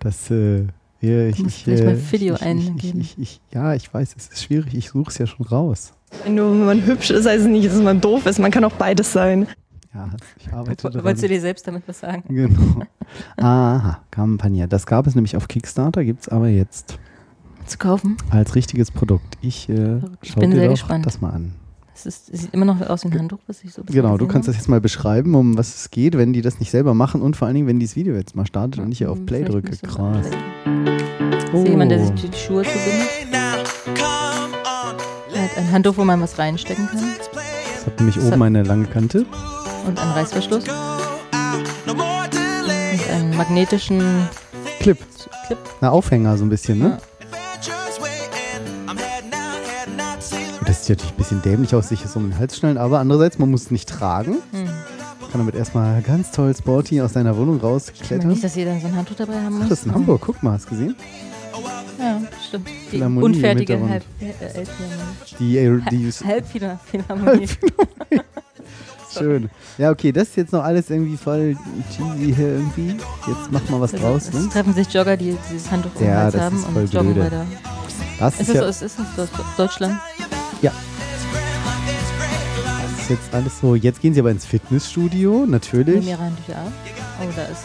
Das, äh, ja, ich, ich, vielleicht äh, mal Video ich, eingeben. ich, ich, ich, Ja, ich weiß, es ist schwierig. Ich suche es ja schon raus. Nur wenn man hübsch ist, heißt es nicht, dass man doof ist. Man kann auch beides sein. Ja, ich arbeite daran. Wolltest du dir selbst damit was sagen? Genau. Aha, Kampagne. Das gab es nämlich auf Kickstarter, gibt es aber jetzt Zu kaufen? als richtiges Produkt. Ich, äh, Ich schau bin dir sehr doch gespannt. das mal an. Es, ist, es sieht immer noch aus wie ein Handtuch, was ich so Genau, du kannst habe. das jetzt mal beschreiben, um was es geht, wenn die das nicht selber machen und vor allen Dingen, wenn dieses Video jetzt mal startet und ich hier auf Hm, Play vielleicht drücke. Krass. Oh. Ist jemand, der sich die Schuhe zubindet? Er hat ein Handtuch, wo man was reinstecken kann. Das hat nämlich oben eine lange Kante. Und einen Reißverschluss. Und einen magnetischen Clip. Clip. Na, Aufhänger so ein bisschen, ne? Das sieht natürlich ein bisschen dämlich aus, sich das um den Hals schnallen, aber andererseits, man muss es nicht tragen. Hm. Kann damit erstmal ganz toll sporty aus deiner Wohnung Ich rausklettern. nicht, dass jeder so ein Handtuch dabei haben muss. Ach, das ist in Hamburg, guck mal, hast du gesehen? Ja, stimmt. Die unfertige Halb äh, Elbphilharmonie. Die, äh, die Halbphilhar- Philharmonie. Schön. Ja, okay, das ist jetzt noch alles irgendwie voll cheesy hier irgendwie. Jetzt mach mal was Also, draus. es Ne? treffen sich Jogger, die dieses Handtuch um Ja, das haben und joggen blöde. bei der. Das Ist ist es, ja ist, ist es Deutschland? Ja. Das ist jetzt alles so. Jetzt gehen sie aber ins Fitnessstudio, Nehmen natürlich. ihre Handtücher ab. Oh, da ist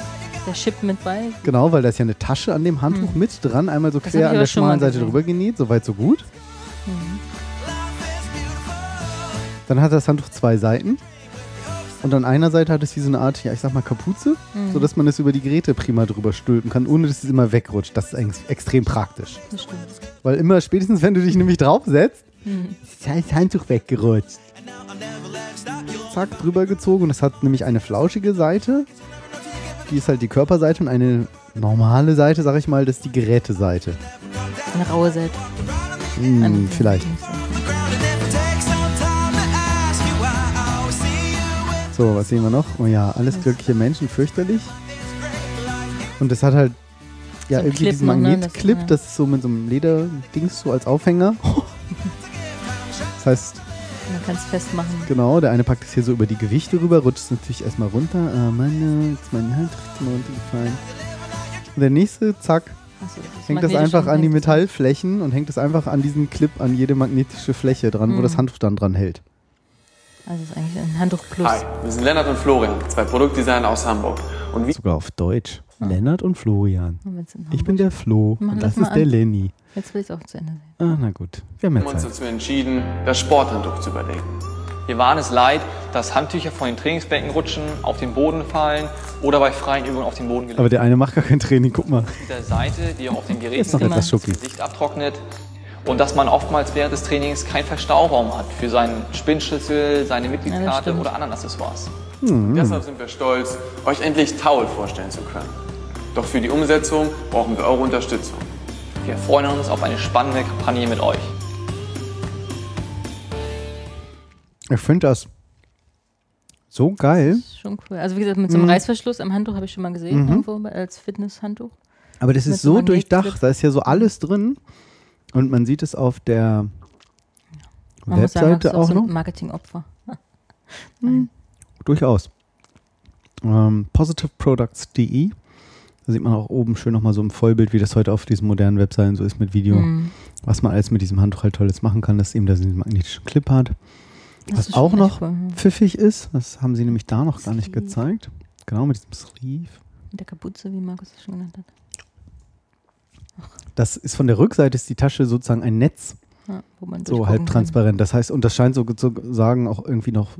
der Chip mit bei. Genau, weil da ist ja eine Tasche an dem Handtuch Hm. mit dran, einmal so Das quer an der schmalen Seite drüber genäht, soweit so gut. Mhm. Dann hat das Handtuch zwei Seiten. Und an einer Seite hat es wie so eine Art, ja, ich sag mal Kapuze, Mhm. sodass man es über die Geräte prima drüber stülpen kann, ohne dass es immer wegrutscht. Das ist eigentlich extrem praktisch. Das stimmt. Weil immer, spätestens wenn du dich nämlich draufsetzt, Ist das Handtuch weggerutscht. Zack, drüber gezogen und es hat nämlich eine flauschige Seite. Die ist halt die Körperseite und eine normale Seite, sag ich mal, das ist die Geräteseite. Eine raue Seite. Hm, vielleicht. So, was sehen wir noch? Oh ja, alles glückliche Menschen, fürchterlich. Und es hat halt ja So irgendwie Clip diesen ne? Magnetclip, Das- das, ist so mit so einem Lederdings so als Aufhänger. Das heißt, Man kann es festmachen. genau, der eine packt es hier so über die Gewichte rüber, rutscht es natürlich erstmal runter. Ah, Mann, jetzt ist meine Hand mal runtergefallen. Und der nächste, zack, Achso, das hängt das einfach an die Metallflächen und hängt es einfach an diesen Clip, an jede magnetische Fläche dran, wo Mhm. das Handtuch dann dran hält. Also es ist eigentlich ein Handtuch plus. Hi, wir sind Lennart und Florian, zwei Produktdesigner aus Hamburg. Und Sogar auf Deutsch. Lennart und Florian. Und in Ich bin der Flo Mach und das ist der an. Lenny. Jetzt will ich es auch zu Ende sehen. Ah, na gut. Wir haben ja haben uns dazu entschieden, das Sporthandtuch zu überdenken. Wir waren es leid, dass Handtücher von den Trainingsbänken rutschen, auf den Boden fallen oder bei freien Übungen auf den Boden gelegt Aber der eine macht gar kein Training, guck mal. Mit der Seite, die auch auf den Geräten das. Gesicht abtrocknet. Und dass man oftmals während des Trainings keinen Verstauraum hat für seinen Spinnschlüssel, seine Mitgliedskarte stimmt. oder anderen Accessoires. Hm. Deshalb sind wir stolz, euch endlich Towel vorstellen zu können. Doch für die Umsetzung brauchen wir eure Unterstützung. Wir freuen uns auf eine spannende Kampagne mit euch. Ich finde das So geil. Ist schon cool. Also wie gesagt, mit so einem Mhm. Reißverschluss am Handtuch habe ich schon mal gesehen, Mhm. irgendwo als Fitnesshandtuch. Aber das Mit ist so durchdacht, da ist ja so alles drin. Und man sieht es auf der Man muss sagen, Webseite das ist auch so noch. ein Marketingopfer. Durchaus. Ähm, positiveproducts.de. Da sieht man auch oben schön nochmal so im Vollbild, wie das heute auf diesen modernen Webseiten so ist mit Video. Mhm. Was man alles mit diesem Handtuch halt Tolles machen kann, dass eben das diesen magnetischen Clip hat. Das Was auch noch cool, pfiffig ist, das haben sie nämlich da noch gar nicht gezeigt. Genau, mit diesem Sleeve. Mit der Kapuze, wie Markus es schon genannt hat. Das ist von der Rückseite ist die Tasche sozusagen ein Netz, Ja, wo man so halb kann. transparent. Das heißt, und das scheint so zu sagen auch irgendwie noch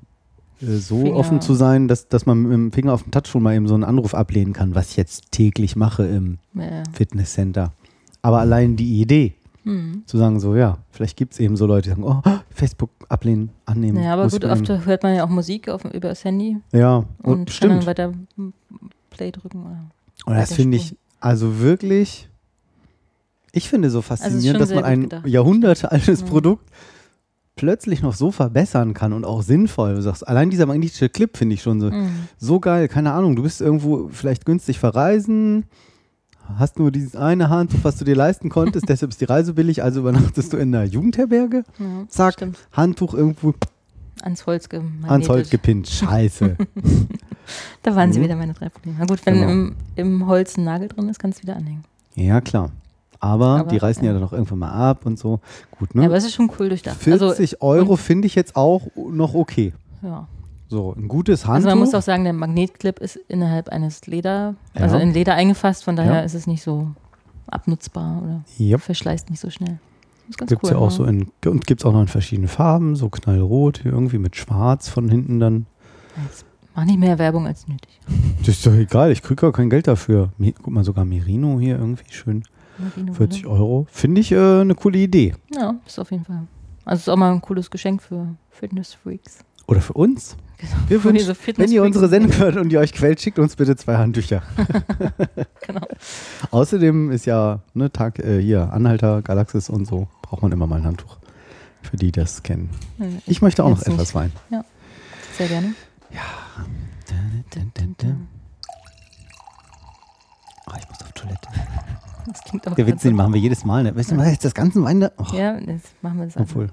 so Finger. offen zu sein, dass, dass man mit dem Finger auf dem Touch schon mal eben so einen Anruf ablehnen kann, was ich jetzt täglich mache im Ja. Fitnesscenter. Aber allein die Idee, Mhm. zu sagen so, ja, vielleicht gibt es eben so Leute, die sagen, oh, Facebook ablehnen, annehmen. Ja, aber gut, oft hört man ja auch Musik auf, über das Handy Ja, und und kann stimmt. dann weiter Play drücken. Oder Und das finde ich also wirklich, ich finde so faszinierend, Also dass man ein gedacht. jahrhundertealtes Mhm. Produkt plötzlich noch so verbessern kann und auch sinnvoll. Du sagst, allein dieser magnetische Clip finde ich schon so, Mhm. so geil. Keine Ahnung, du bist irgendwo vielleicht günstig verreisen, hast nur dieses eine Handtuch, was du dir leisten konntest, deshalb ist die Reise billig, also übernachtest du in einer Jugendherberge. Ja, Zack, stimmt. Handtuch irgendwo ans Holz ans Holz gepinnt. Scheiße. Da waren sie Mhm. wieder meine drei Probleme. Na gut, wenn Genau. im, im Holz ein Nagel drin ist, kannst du wieder anhängen. ja, klar. Aber, Aber, die reißen ja. ja. dann auch irgendwann mal ab und so. Gut, ne? Ja, aber es ist schon cool durchdacht. 40 Euro finde ich jetzt auch noch okay. Ja. So, ein gutes Handtuch. Also man muss auch sagen, der Magnetclip ist innerhalb eines Leder, also Ja. in Leder eingefasst, von daher Ja. ist es nicht so abnutzbar oder Yep. verschleißt nicht so schnell. Gibt es cool. ja auch so in, und gibt es auch noch in verschiedenen Farben, so knallrot, hier irgendwie mit schwarz von hinten dann. Jetzt mach nicht mehr Werbung als nötig. Das ist doch egal, ich kriege gar kein Geld dafür. Guck mal, sogar Merino hier irgendwie schön. Merino, 40 ne? Euro. Finde ich äh, eine coole Idee. Ja, ist auf jeden Fall. Also ist auch mal ein cooles Geschenk für Fitness-Freaks. Oder für uns. Genau. Wir Für wünschen, wenn ihr unsere Sendung hört und ihr euch quält, schickt uns bitte zwei Handtücher. Genau. Außerdem ist ja ne, Tag äh, hier, Anhalter, Galaxis und so, braucht man immer mal ein Handtuch. Für die, die das kennen. Ja, Ich möchte auch noch jetzt nicht. etwas Wein. Ja, sehr gerne. Oh, ich muss auf Toilette. Das klingt auch Der Witz, den machen wir jedes Mal. Ne? Weißt du, jetzt das ganze Wein da? Oh, Ja, jetzt machen wir das. Obwohl.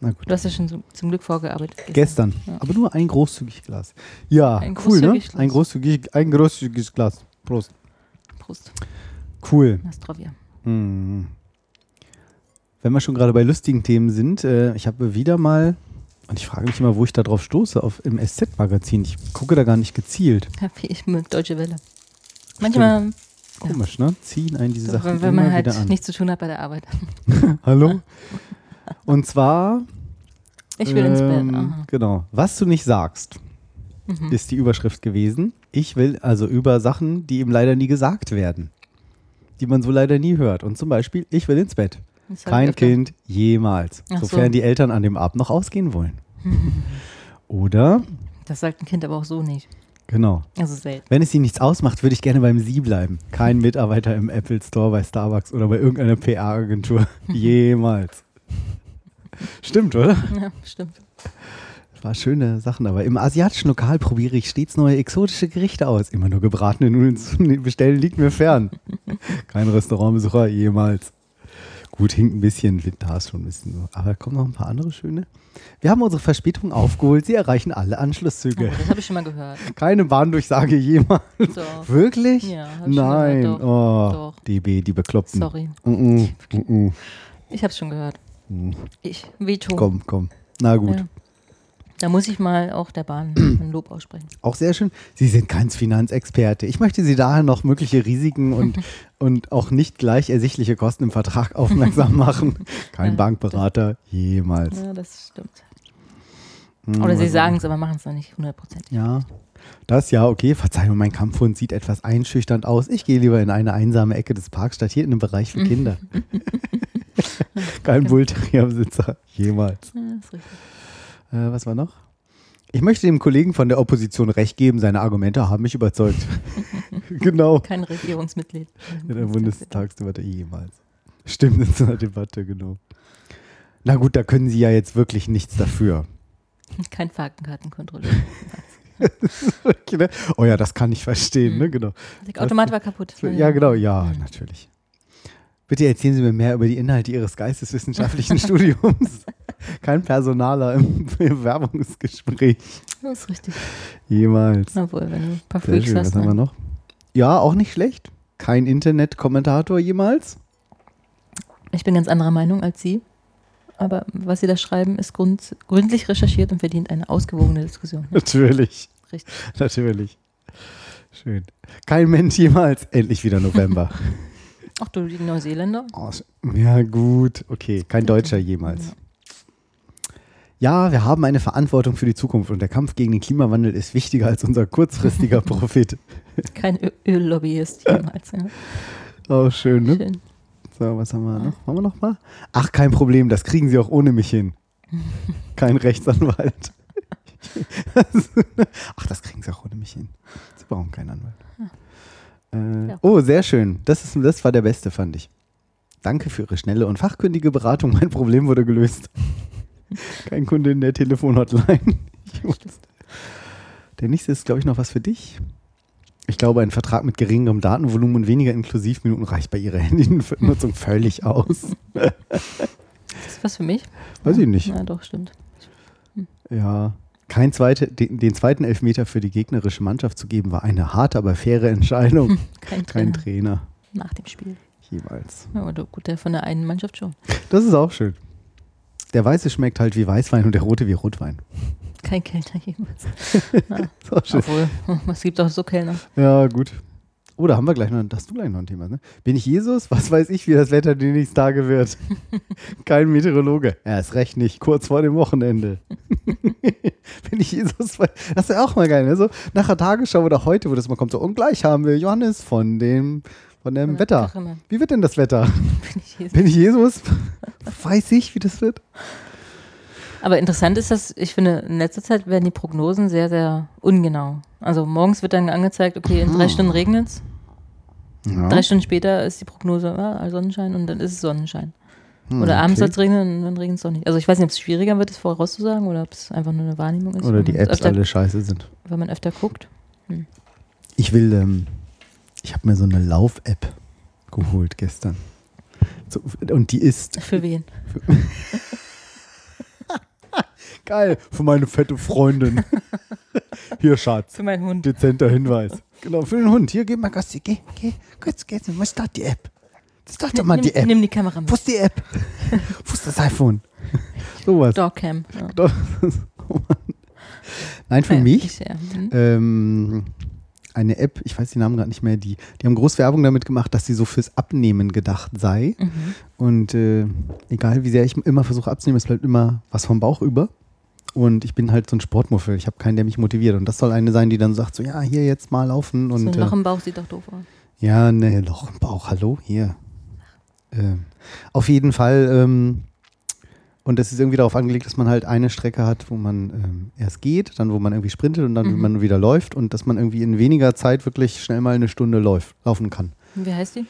Na gut. Du hast ja schon so, zum Glück vorgearbeitet. Gestern. Ja. Aber nur ein großzügig Glas. Ja, Ein cool, ne? Glas. Ein großzügig, ein großzügiges Glas. Prost. Prost. Cool. Nastrovia. Hm. Wenn wir schon gerade bei lustigen Themen sind, äh, ich habe wieder mal, und ich frage mich immer, wo ich da drauf stoße, auf, im SZ-Magazin. Ich gucke da gar nicht gezielt. Ich mit Deutsche Welle. Manchmal, Komisch, ne? Ziehen einen diese so, Sachen wenn, man halt an. nichts zu tun hat bei der Arbeit. Hallo? Und zwar. Ich will ins Bett. ähm, Aha. Genau. Was du nicht sagst, Mhm. ist die Überschrift gewesen. Ich will also über Sachen, die eben leider nie gesagt werden. Die man so leider nie hört. Und zum Beispiel, ich will ins Bett. Kein. Kind jemals. Ach so. sofern die Eltern an dem Abend noch ausgehen wollen. Oder, Das sagt ein Kind aber auch so nicht. Genau. Also selten. Wenn es ihnen nichts ausmacht, würde ich gerne beim Sie bleiben. Kein Mitarbeiter im Apple Store, bei Starbucks oder bei irgendeiner PR-Agentur. Jemals. Stimmt, oder? Ja, stimmt. Das war schöne Sachen dabei. Im asiatischen Lokal probiere ich stets neue exotische Gerichte aus. Immer nur gebratene Nudeln zu bestellen liegt mir fern. Kein Restaurantbesucher jemals. Gut, hinkt ein bisschen, da ist schon ein bisschen so. Aber kommen noch ein paar andere schöne. Wir haben unsere Verspätung aufgeholt. Sie erreichen alle Anschlusszüge. Oh, das habe ich schon mal gehört. Keine Bahndurchsage jemals. Doch. Wirklich? Ja, Nein. gehört, doch. oh, Doch. DB, die Bekloppten. Sorry. Mm -mm, mm -mm. Ich habe es schon gehört. Hm. Ich, Veto. Komm, komm. Na gut. Ja. Da muss ich mal auch der Bahn ein Lob aussprechen. Auch sehr schön. Sie sind kein Finanzexperte. Ich möchte Sie daher noch mögliche Risiken und, und auch nicht gleich ersichtliche Kosten im Vertrag aufmerksam machen. Kein Ja, Bankberater jemals. Ja, das stimmt. Hm, Oder sie sagen es, aber machen es noch nicht hundertprozentig. Ja. Das ja, okay. Verzeihung, mein Kampfhund sieht etwas einschüchternd aus. Ich gehe lieber in eine einsame Ecke des Parks statt hier in einem Bereich für Kinder. Kein Bullterrierbesitzer jemals. Ja, ist richtig. Äh, was war noch? Ich möchte dem Kollegen von der Opposition recht geben, seine Argumente haben mich überzeugt. genau. Kein Regierungsmitglied. In der Bundestagsdebatte jemals. Stimmt, in so einer Debatte, genau. Na gut, da können Sie ja jetzt wirklich nichts dafür. Kein Faktenkartenkontrolleur. Okay, ne? oh ja, das kann ich verstehen, ne? Genau. Der Automat war kaputt. Ja, genau, ja, natürlich. Bitte erzählen Sie mir mehr über die Inhalte Ihres geisteswissenschaftlichen Studiums. Kein Personaler im Bewerbungsgespräch. Das ist richtig. Jemals. Obwohl, wenn du ein paar Freaks hast. was haben wir ne? noch? Ja, auch nicht schlecht. Kein Internetkommentator jemals. Ich bin ganz anderer Meinung als Sie. Aber was Sie da schreiben, ist grund, gründlich recherchiert und verdient eine ausgewogene Diskussion. ne? Natürlich. Richtig. Natürlich. Schön. Kein Mensch jemals. Endlich wieder November. Ach du, die Neuseeländer? Oh, ja, gut. Okay, kein Deutscher jemals. Ja, wir haben eine Verantwortung für die Zukunft und der Kampf gegen den Klimawandel ist wichtiger als unser kurzfristiger Profit. Kein Ö Öllobbyist jemals. Ja. Oh, schön, ne? Schön. So, was haben wir noch? Haben wir noch mal? Ach, kein Problem, das kriegen Sie auch ohne mich hin. Kein Rechtsanwalt. Ach, das kriegen Sie auch ohne mich hin. Sie brauchen keinen Anwalt. Äh, Ja. Oh, sehr schön. Das, ist, das war der beste, fand ich. Danke für Ihre schnelle und fachkundige Beratung. Mein Problem wurde gelöst. Kein Kunde in der Telefonhotline. Der nächste ist, glaube ich, noch was für dich. Ich glaube, ein Vertrag mit geringerem Datenvolumen und weniger Inklusivminuten reicht bei Ihrer Handynutzung völlig aus. Das ist was für mich? Weiß ich nicht. Ja, doch, stimmt. Ja. Kein zweite, den, den zweiten Elfmeter für die gegnerische Mannschaft zu geben, war eine harte, aber faire Entscheidung. Kein Kein Trainer. Trainer. Nach dem Spiel. Jeweils. Ja, aber gut, der von der einen Mannschaft schon. Das ist auch schön. Der Weiße schmeckt halt wie Weißwein und der Rote wie Rotwein. Kein Kellner jemals. Ja. Ist auch schön. Obwohl, es gibt auch so Kellner. Ja, gut. Oh, da haben wir gleich noch, hast du gleich noch ein Thema, ne? Bin ich Jesus? Was weiß ich, wie das Wetter die nächsten Tage wird? Kein Meteorologe. Er ist recht nicht, kurz vor dem Wochenende. Bin ich Jesus? Das ist ja auch mal geil, ne? So nach der Tagesschau oder heute, wo das mal kommt, so, und gleich haben wir Johannes von dem, von dem der Wetter. Wie wird denn das Wetter? Bin ich Jesus. Bin ich Jesus? Weiß ich, wie das wird? Aber interessant ist, dass ich finde, in letzter Zeit werden die Prognosen sehr, sehr ungenau. Also morgens wird dann angezeigt, okay, in drei Stunden regnet es. Ja. Drei Stunden später ist die Prognose ah, Sonnenschein und dann ist es Sonnenschein. Hm, Oder abends okay. soll es regnen und dann regnet es doch nicht. Also ich weiß nicht, ob es schwieriger wird, es vorauszusagen oder ob es einfach nur eine Wahrnehmung ist. Oder die Apps öfter, alle scheiße sind. Wenn man öfter guckt. Hm. Ich will, ähm, ich habe mir so eine Lauf-App geholt gestern. So, und die ist Für wen? geil für meine fette Freundin. Hier, Schatz. Für meinen Hund. Dezenter Hinweis. Genau, für den Hund. Hier, geh mal Gassi. Geh, geh. Kurz, geh. Was ist die App? Start doch mal nimm, die App. Nimm die Kamera mit. Wo ist die App? Wo ist das iPhone? Sowas. Dogcam. Ja. Oh. Nein, für Ja, mich. ich, ja. Hm. ähm, eine App, ich weiß die Namen gerade nicht mehr, die, die haben groß Werbung damit gemacht, dass sie so fürs Abnehmen gedacht sei. Mhm. Und äh, egal wie sehr ich immer versuche abzunehmen, es bleibt immer was vom Bauch über. Und ich bin halt so ein Sportmuffel. Ich habe keinen, der mich motiviert. Und das soll eine sein, die dann sagt, so ja, hier jetzt mal laufen. So Und, ein Loch äh, im Bauch sieht doch doof aus. ja, ne, Loch im Bauch, hallo, hier. Ähm, auf jeden Fall, ähm, und das ist irgendwie darauf angelegt, dass man halt eine Strecke hat, wo man ähm, erst geht, dann wo man irgendwie sprintet und dann, Mhm. wenn man wieder läuft und dass man irgendwie in weniger Zeit wirklich schnell mal eine Stunde läuft, laufen kann. Wie heißt die?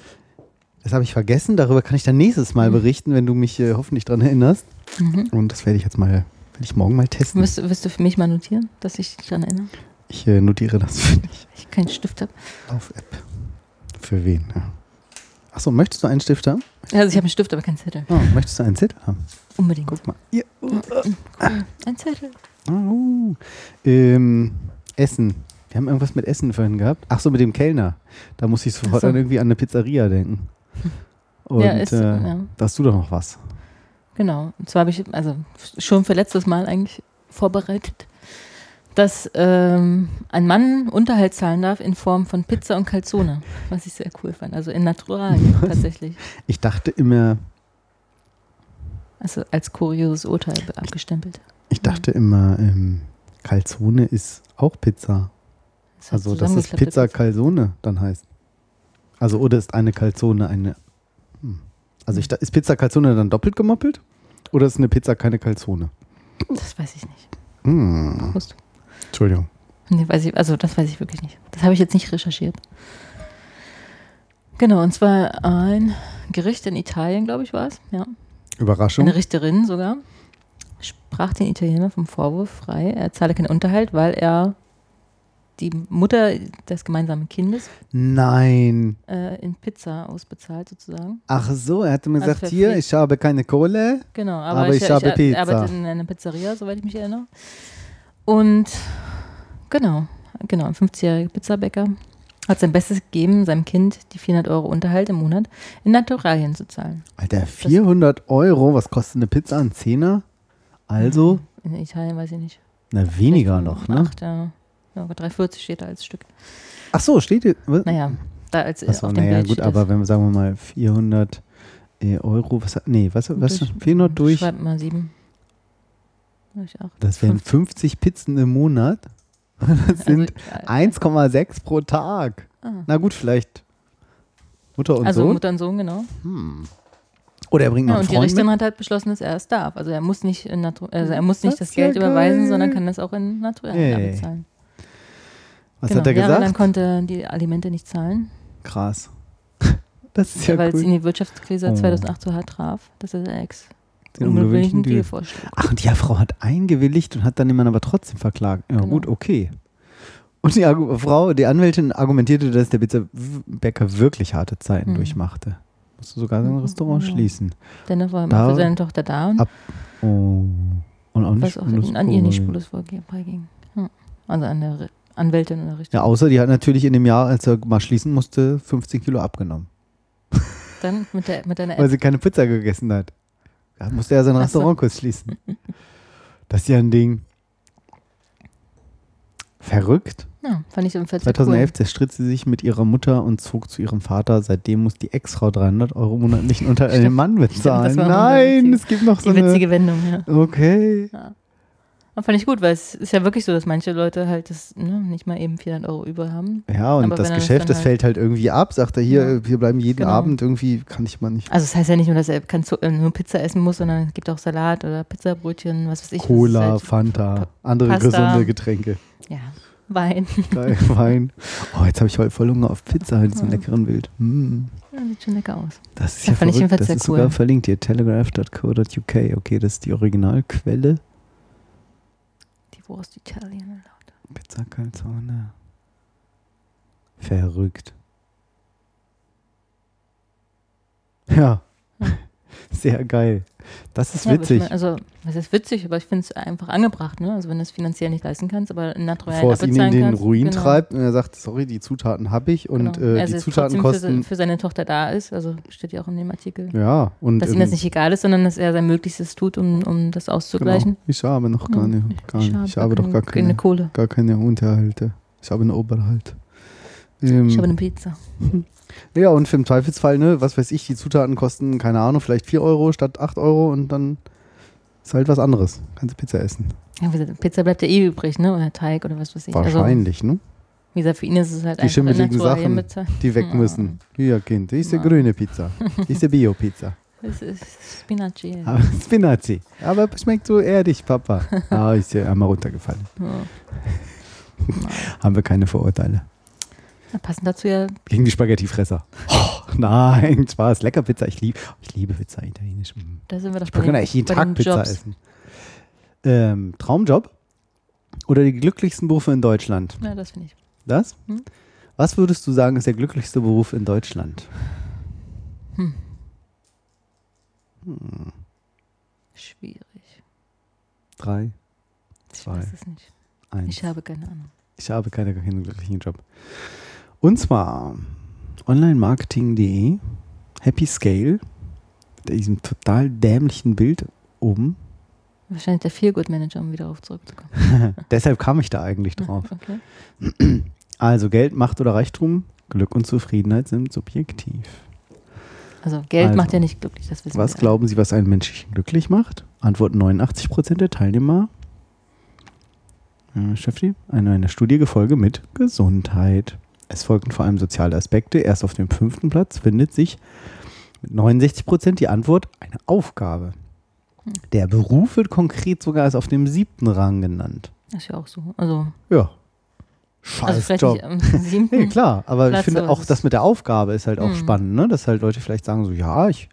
Das habe ich vergessen, darüber kann ich dann nächstes Mal berichten, wenn du mich äh, hoffentlich dran erinnerst. Mhm. Und das werde ich jetzt mal, werde ich morgen mal testen. Wirst, du- wirst du für mich mal notieren, dass ich dich daran erinnere? Ich äh, notiere das für dich. Ich keinen Stift habe. Lauf-App. Für wen? Ja. Achso, möchtest du einen Stift haben? Also ich habe einen Stift, aber keinen Zettel. Oh, möchtest du einen Zettel haben? Unbedingt. Guck mal. Hier. Cool. Ein Zettel. Oh. Ähm, Essen. Wir haben irgendwas mit Essen vorhin gehabt. Ach so, mit dem Kellner. Da muss ich sofort so. an irgendwie an eine Pizzeria denken. Und Ja, ist- äh, ja. da hast du doch noch was. Genau. Und zwar habe ich also schon für letztes Mal eigentlich vorbereitet, dass ähm, ein Mann Unterhalt zahlen darf in Form von Pizza und Calzone, was ich sehr cool fand. Also in Naturalien tatsächlich. Ich dachte immer, Also als kurioses Urteil abgestempelt. ich dachte immer, ähm, Calzone ist auch Pizza. Das heißt Also, dass es Pizza Calzone dann heißt. Also, oder ist eine Calzone eine. Also, ich, ist Pizza Calzone dann doppelt gemoppelt? Oder ist eine Pizza keine Calzone? Das weiß ich nicht. Hm. Prost. Entschuldigung. Nee, weiß ich, also das weiß ich wirklich nicht. Das habe ich jetzt nicht recherchiert. Genau, und zwar ein Gericht in Italien, glaube ich, war es. Ja. Überraschung. Eine Richterin sogar sprach den Italiener vom Vorwurf frei, er zahle keinen Unterhalt, weil er die Mutter des gemeinsamen Kindes Nein. äh, in Pizza ausbezahlt sozusagen. Ach so, er hatte mir Also gesagt, hier, ich habe keine Kohle, Genau, aber, aber, ich, habe ar- Pizza. arbeite in einer Pizzeria, soweit ich mich erinnere. Und genau, genau, ein 50-jähriger Pizzabäcker hat sein Bestes gegeben, seinem Kind die 400 Euro Unterhalt im Monat in Naturalien zu zahlen. Alter, 400 Euro, was kostet eine Pizza? Ein Zehner? Also, In Italien weiß ich nicht. na weniger noch, ne? Acht, ja. Ja, aber 3,40 steht da als Stück. Ach so, steht hier. was? Naja, da als Achso, auf dem naja, Bild gut, aber das. wenn wir, sagen wir mal, 400 äh, Euro, was, nee, was, was, Durch- 400 durch, Schreibt mal sieben. Durch acht. das wären 50 Pizzen im Monat. Das sind Also, äh, 1,6 pro Tag. Ah. Na gut, vielleicht Mutter und also Sohn. Mutter und Sohn, genau. Hm. Oder er bringt noch Ja, und die Freund Richterin mit. hat halt beschlossen, dass er es darf. Also er muss nicht in Natu also er muss Das nicht das, ja Geld überweisen, geil. sondern kann das auch in Naturalien Hey. bezahlen. Was genau. hat er ja, gesagt? Dann konnte die Alimente nicht zahlen, Krass. Das ist ja weil es in cool. die Wirtschaftskrise Oh. 2008 so hart traf, dass er der Ex Den unbewilligten Deal vorschlägt. Ach, und die Frau hat eingewilligt und hat dann jemand aber trotzdem verklagt. Ja, Genau. gut, okay. Und die Argu Frau, die Anwältin argumentierte, dass der Pizzabäcker wirklich harte Zeiten Mhm. durchmachte. Musste sogar sein Restaurant Ja. schließen. Dennoch war immer für seine Tochter da und Ab oh. Und auch nicht was auch an ihr nicht spurlos vorging. Ja. Also an der Anwältin oder Ja, Richterin. außer die hat natürlich in dem Jahr, als er mal schließen musste, 15 Kilo abgenommen. Dann mit, der, mit deiner Weil App. sie keine Pizza gegessen hat. Da musste er sein Ach so. Restaurant kurz schließen. Das ist ja ein Ding. Verrückt. Ja, fand ich Fall 2011 zerstritt sie sich mit ihrer Mutter und zog zu ihrem Vater. Seitdem muss die Ex-Frau 300 Euro monatlichen unter den Mann bezahlen. war Nein, es gibt noch so Die eine... witzige Wendung, ja. Okay. Und fand ich gut, weil es ist ja wirklich so, dass manche Leute halt das ne, nicht mal eben 400 Euro über haben. Ja, und Aber das Geschäft, dann das fällt halt irgendwie ab. Sagt er, hier, wir bleiben jeden Genau. Abend irgendwie, kann ich mal nicht. Also es das heißt ja nicht nur, dass er äh, nur Pizza essen muss, sondern es gibt auch Salat oder Pizzabrötchen, was weiß ich. Cola, halt- Fanta, andere Pasta. gesunde Getränke. Ja, Wein. Geil, Wein. Oh, jetzt habe ich heute voll Hunger auf Pizza in diesem Ja. leckeren Bild. Mm. Ja, sieht schon lecker aus. Das ist Ja, ja, fand ich verrückt. jedenfalls Das ist cool. sogar verlinkt hier. Telegraph.co.uk. Okay, das ist die Originalquelle. Die Wurst Italien. Pizza Calzone. Verrückt. Ja. Sehr geil. Das ist Ja, ich witzig. mein, also, was ist witzig, aber ich finde es einfach angebracht, ne? Also wenn du es finanziell nicht leisten kannst, aber in Naturalien Bevor es ihn in den kannst. Ruin genau. treibt und er sagt, sorry, die Zutaten habe ich und Genau. äh, also die Zutaten kosten. Für, für seine Tochter da ist, also steht ja auch in dem Artikel. Ja, und, dass ihm ähm, das nicht egal ist, sondern dass er sein Möglichstes tut, um, um das auszugleichen. Genau. Ich habe noch gar Hm, nicht. Gar ich nicht. habe Ich habe doch keine- gar keine keine, Kohle. Gar keine Unterhalte. Ich habe einen Oberhalt. Ähm, Ich habe eine Pizza. Ja, und für im Zweifelsfall, ne, was weiß ich, die Zutaten kosten, keine Ahnung, vielleicht 4 Euro statt 8 Euro und dann ist halt was anderes. Kannst du Pizza essen. Ja, Pizza bleibt ja eh übrig, ne? Oder Teig oder was weiß ich. Also, Wahrscheinlich, ne? wie gesagt, für ihn ist es halt Die schimmeligen Sachen, bezahlen. die weg Ja. müssen. Hier, Kind, das ist Ja. grüne Pizza. Das ist eine Bio-Pizza. Das ist Spinaci. Aber Spinazi. Aber schmeckt so erdig, Papa. Ah, ist ja einmal runtergefallen. Ja. Haben wir keine Vorurteile. Ja, passend dazu ja Gegen die Spaghettifresser. Oh, nein, Spaß. Lecker Pizza. Ich liebe ich liebe Pizza italienisch. Mm. Da sind wir doch Ich bei den- eigentlich jeden Tag Pizza Jobs. essen. Ähm, Traumjob oder die glücklichsten Berufe in Deutschland? Ja, das finde ich. Das? Hm? Was würdest du sagen, ist der glücklichste Beruf in Deutschland? Hm. Hm. Schwierig. Drei, Ich zwei, weiß es nicht. eins. Ich habe keine Ahnung. Ich habe keine, keinen glücklichen Job. Und zwar onlinemarketing.de, Happy Scale, mit diesem total dämlichen Bild oben. Wahrscheinlich der Feelgood-Manager, um wieder darauf zurückzukommen. Deshalb kam ich da eigentlich drauf. Okay. Also Geld, Macht oder Reichtum, Glück und Zufriedenheit sind subjektiv. Also Geld Also, macht ja nicht glücklich, das wissen Was wir. glauben Sie, was einen Menschen glücklich macht? Antworten 89% der Teilnehmer. Äh, Steffi, eine, eine Studie gefolge mit Gesundheit. Es folgten vor allem soziale Aspekte. Erst auf dem fünften Platz findet sich mit 69% die Antwort eine Aufgabe. Hm. Der Beruf wird konkret sogar erst auf dem siebten Rang genannt. Das ist ja auch so. Also, Ja. also Scheiß vielleicht Job. nicht am siebten. Nee, klar, aber Platz, ich finde auch das mit der Aufgabe ist halt auch Mhm. spannend, ne? dass halt Leute vielleicht sagen so, ja, ich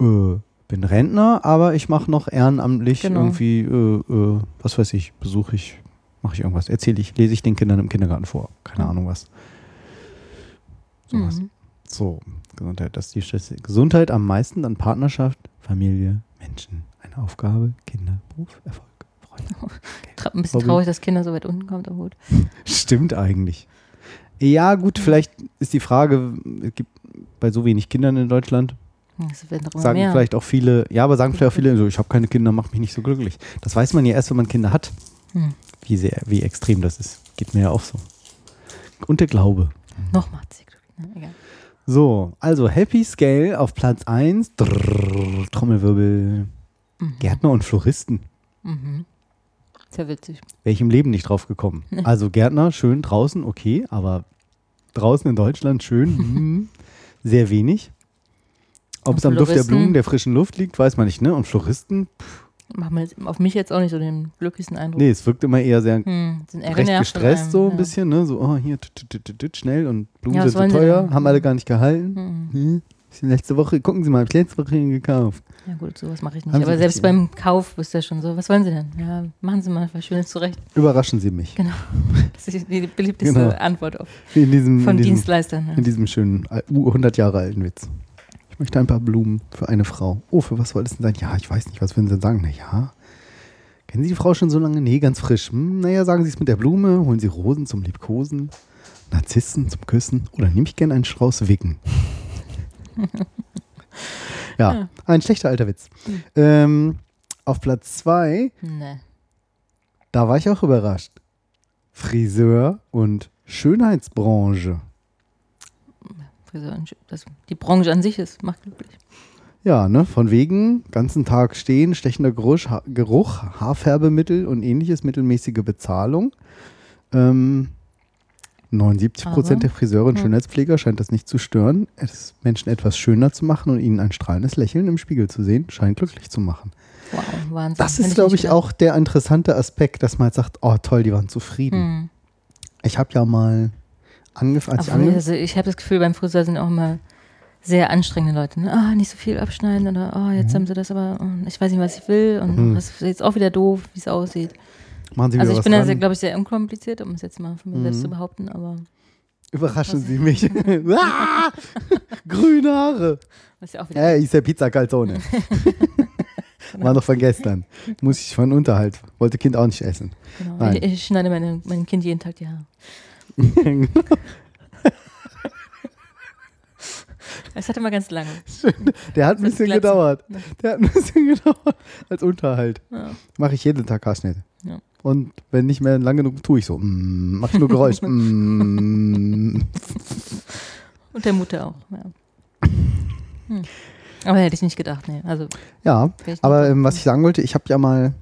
äh, bin Rentner, aber ich mache noch ehrenamtlich Genau. irgendwie, äh, äh, was weiß ich, besuche ich mache ich irgendwas. Erzähle ich, lese ich den Kindern im Kindergarten vor. Keine Ahnung was. Sowas. Mhm. So, Gesundheit, das ist die Schlüssel. Gesundheit am meisten, dann Partnerschaft, Familie, Menschen, eine Aufgabe, Kinder, Beruf, Erfolg, Freunde. Tra ein bisschen Hobby. traurig, dass Kinder so weit unten kommen, aber gut. Stimmt eigentlich. Ja, gut, vielleicht ist die Frage, es gibt bei so wenig Kindern in Deutschland, immer sagen mehr. vielleicht auch viele, ja, aber sagen vielleicht auch viele, so, ich habe keine Kinder, macht mich nicht so glücklich. Das weiß man ja erst, wenn man Kinder hat. Hm. Wie sehr, wie extrem das ist. Geht mir ja auch so. Und der Glaube. Noch macht sie glücklich. Ne? So, also Happy Scale auf Platz 1. Drrr, Trommelwirbel. Mhm. Gärtner und Floristen. Mhm. Sehr witzig. Wäre ich im Leben nicht drauf gekommen. Also Gärtner, schön draußen, okay, aber draußen in Deutschland schön, hm, sehr wenig. Ob Und es am Duft der? Blumen, der frischen Luft liegt, weiß man nicht, ne? Und Floristen, Machen wir jetzt auf mich jetzt auch nicht so den glücklichsten Eindruck. nee, es wirkt immer eher sehr Hm, recht gestresst, einem, so ein ja. bisschen, ne? So, oh, hier, tut, tut, tut, tut, schnell und Blumen Ja, sind so teuer, haben alle gar nicht gehalten. Hm. Hm. Ist Letzte Woche, gucken Sie mal, hab ich letzte Woche gekauft. Ja gut, sowas mache ich nicht. Haben Sie Aber selbst beim Kauf ist ja schon so, was wollen Sie denn? Ja, machen Sie mal was Schönes zurecht. Überraschen Sie mich. Genau. Das ist die beliebteste Genau. Antwort auf. In diesem, Von in diesem, Dienstleistern, ja. In diesem schönen, al- uh, 100 Jahre alten Witz. Ich möchte ein paar Blumen für eine Frau. Oh, für was soll das denn sein? Ja, ich weiß nicht, was würden Sie denn sagen? Naja, kennen Sie die Frau schon so lange? Nee, ganz frisch. Hm, naja, sagen Sie es mit der Blume, holen Sie Rosen zum Liebkosen, Narzissen zum Küssen oder nehme ich gern einen Strauß Wicken. ja, Ja. ein schlechter alter Witz. Ähm, auf Platz zwei Nee. da war ich auch überrascht. Friseur und Schönheitsbranche. Das, die Branche an sich ist, macht glücklich. Ja, ne, von wegen, ganzen Tag stehen, stechender Geruch, ha Geruch Haarfärbemittel und ähnliches, mittelmäßige Bezahlung. Ähm, 79 Aber- Prozent der Friseure und Ja. Schönheitspfleger scheint das nicht zu stören, es Menschen etwas schöner zu machen und ihnen ein strahlendes Lächeln im Spiegel zu sehen, scheint glücklich zu machen. Wow, Wahnsinn. Das ist, glaube ich, auch der interessante Aspekt, dass man halt sagt, oh toll, die waren zufrieden. Hm. Ich habe ja mal als ich angefangen also ich habe das Gefühl, beim Friseur sind auch immer sehr anstrengende Leute. Ne? Ah, nicht so viel abschneiden oder oh, jetzt haben sie das aber, oh, ich weiß nicht, was ich will und Mhm. das ist jetzt auch wieder doof, wie es aussieht. Machen Sie also ich was bin da, glaube ich, sehr unkompliziert, um es jetzt mal von mir selbst Mhm. zu behaupten, aber Überraschen Sie mich. ah, grüne Haare. ist ja auch wieder. Ja, ist der Pizza Calzone. War noch von gestern. Muss ich von Unterhalt. Wollte Kind auch nicht essen. Genau. Ich, ich schneide meine, meinem Kind jeden Tag die Haare. Es hat immer ganz lange. Der hat ein bisschen Glatzen. gedauert. Der hat ein bisschen gedauert als Unterhalt. Ja. Mache ich jeden Tag Haarschnitte. Ja. Und wenn nicht mehr lang genug, tue ich so. Mm, mach ich nur Geräusch. mm. Und der Mutter auch. Ja. Hm. Aber hätte ich nicht gedacht, nee. Also, Ja, aber ähm, was ich sagen wollte, ich habe ja mal,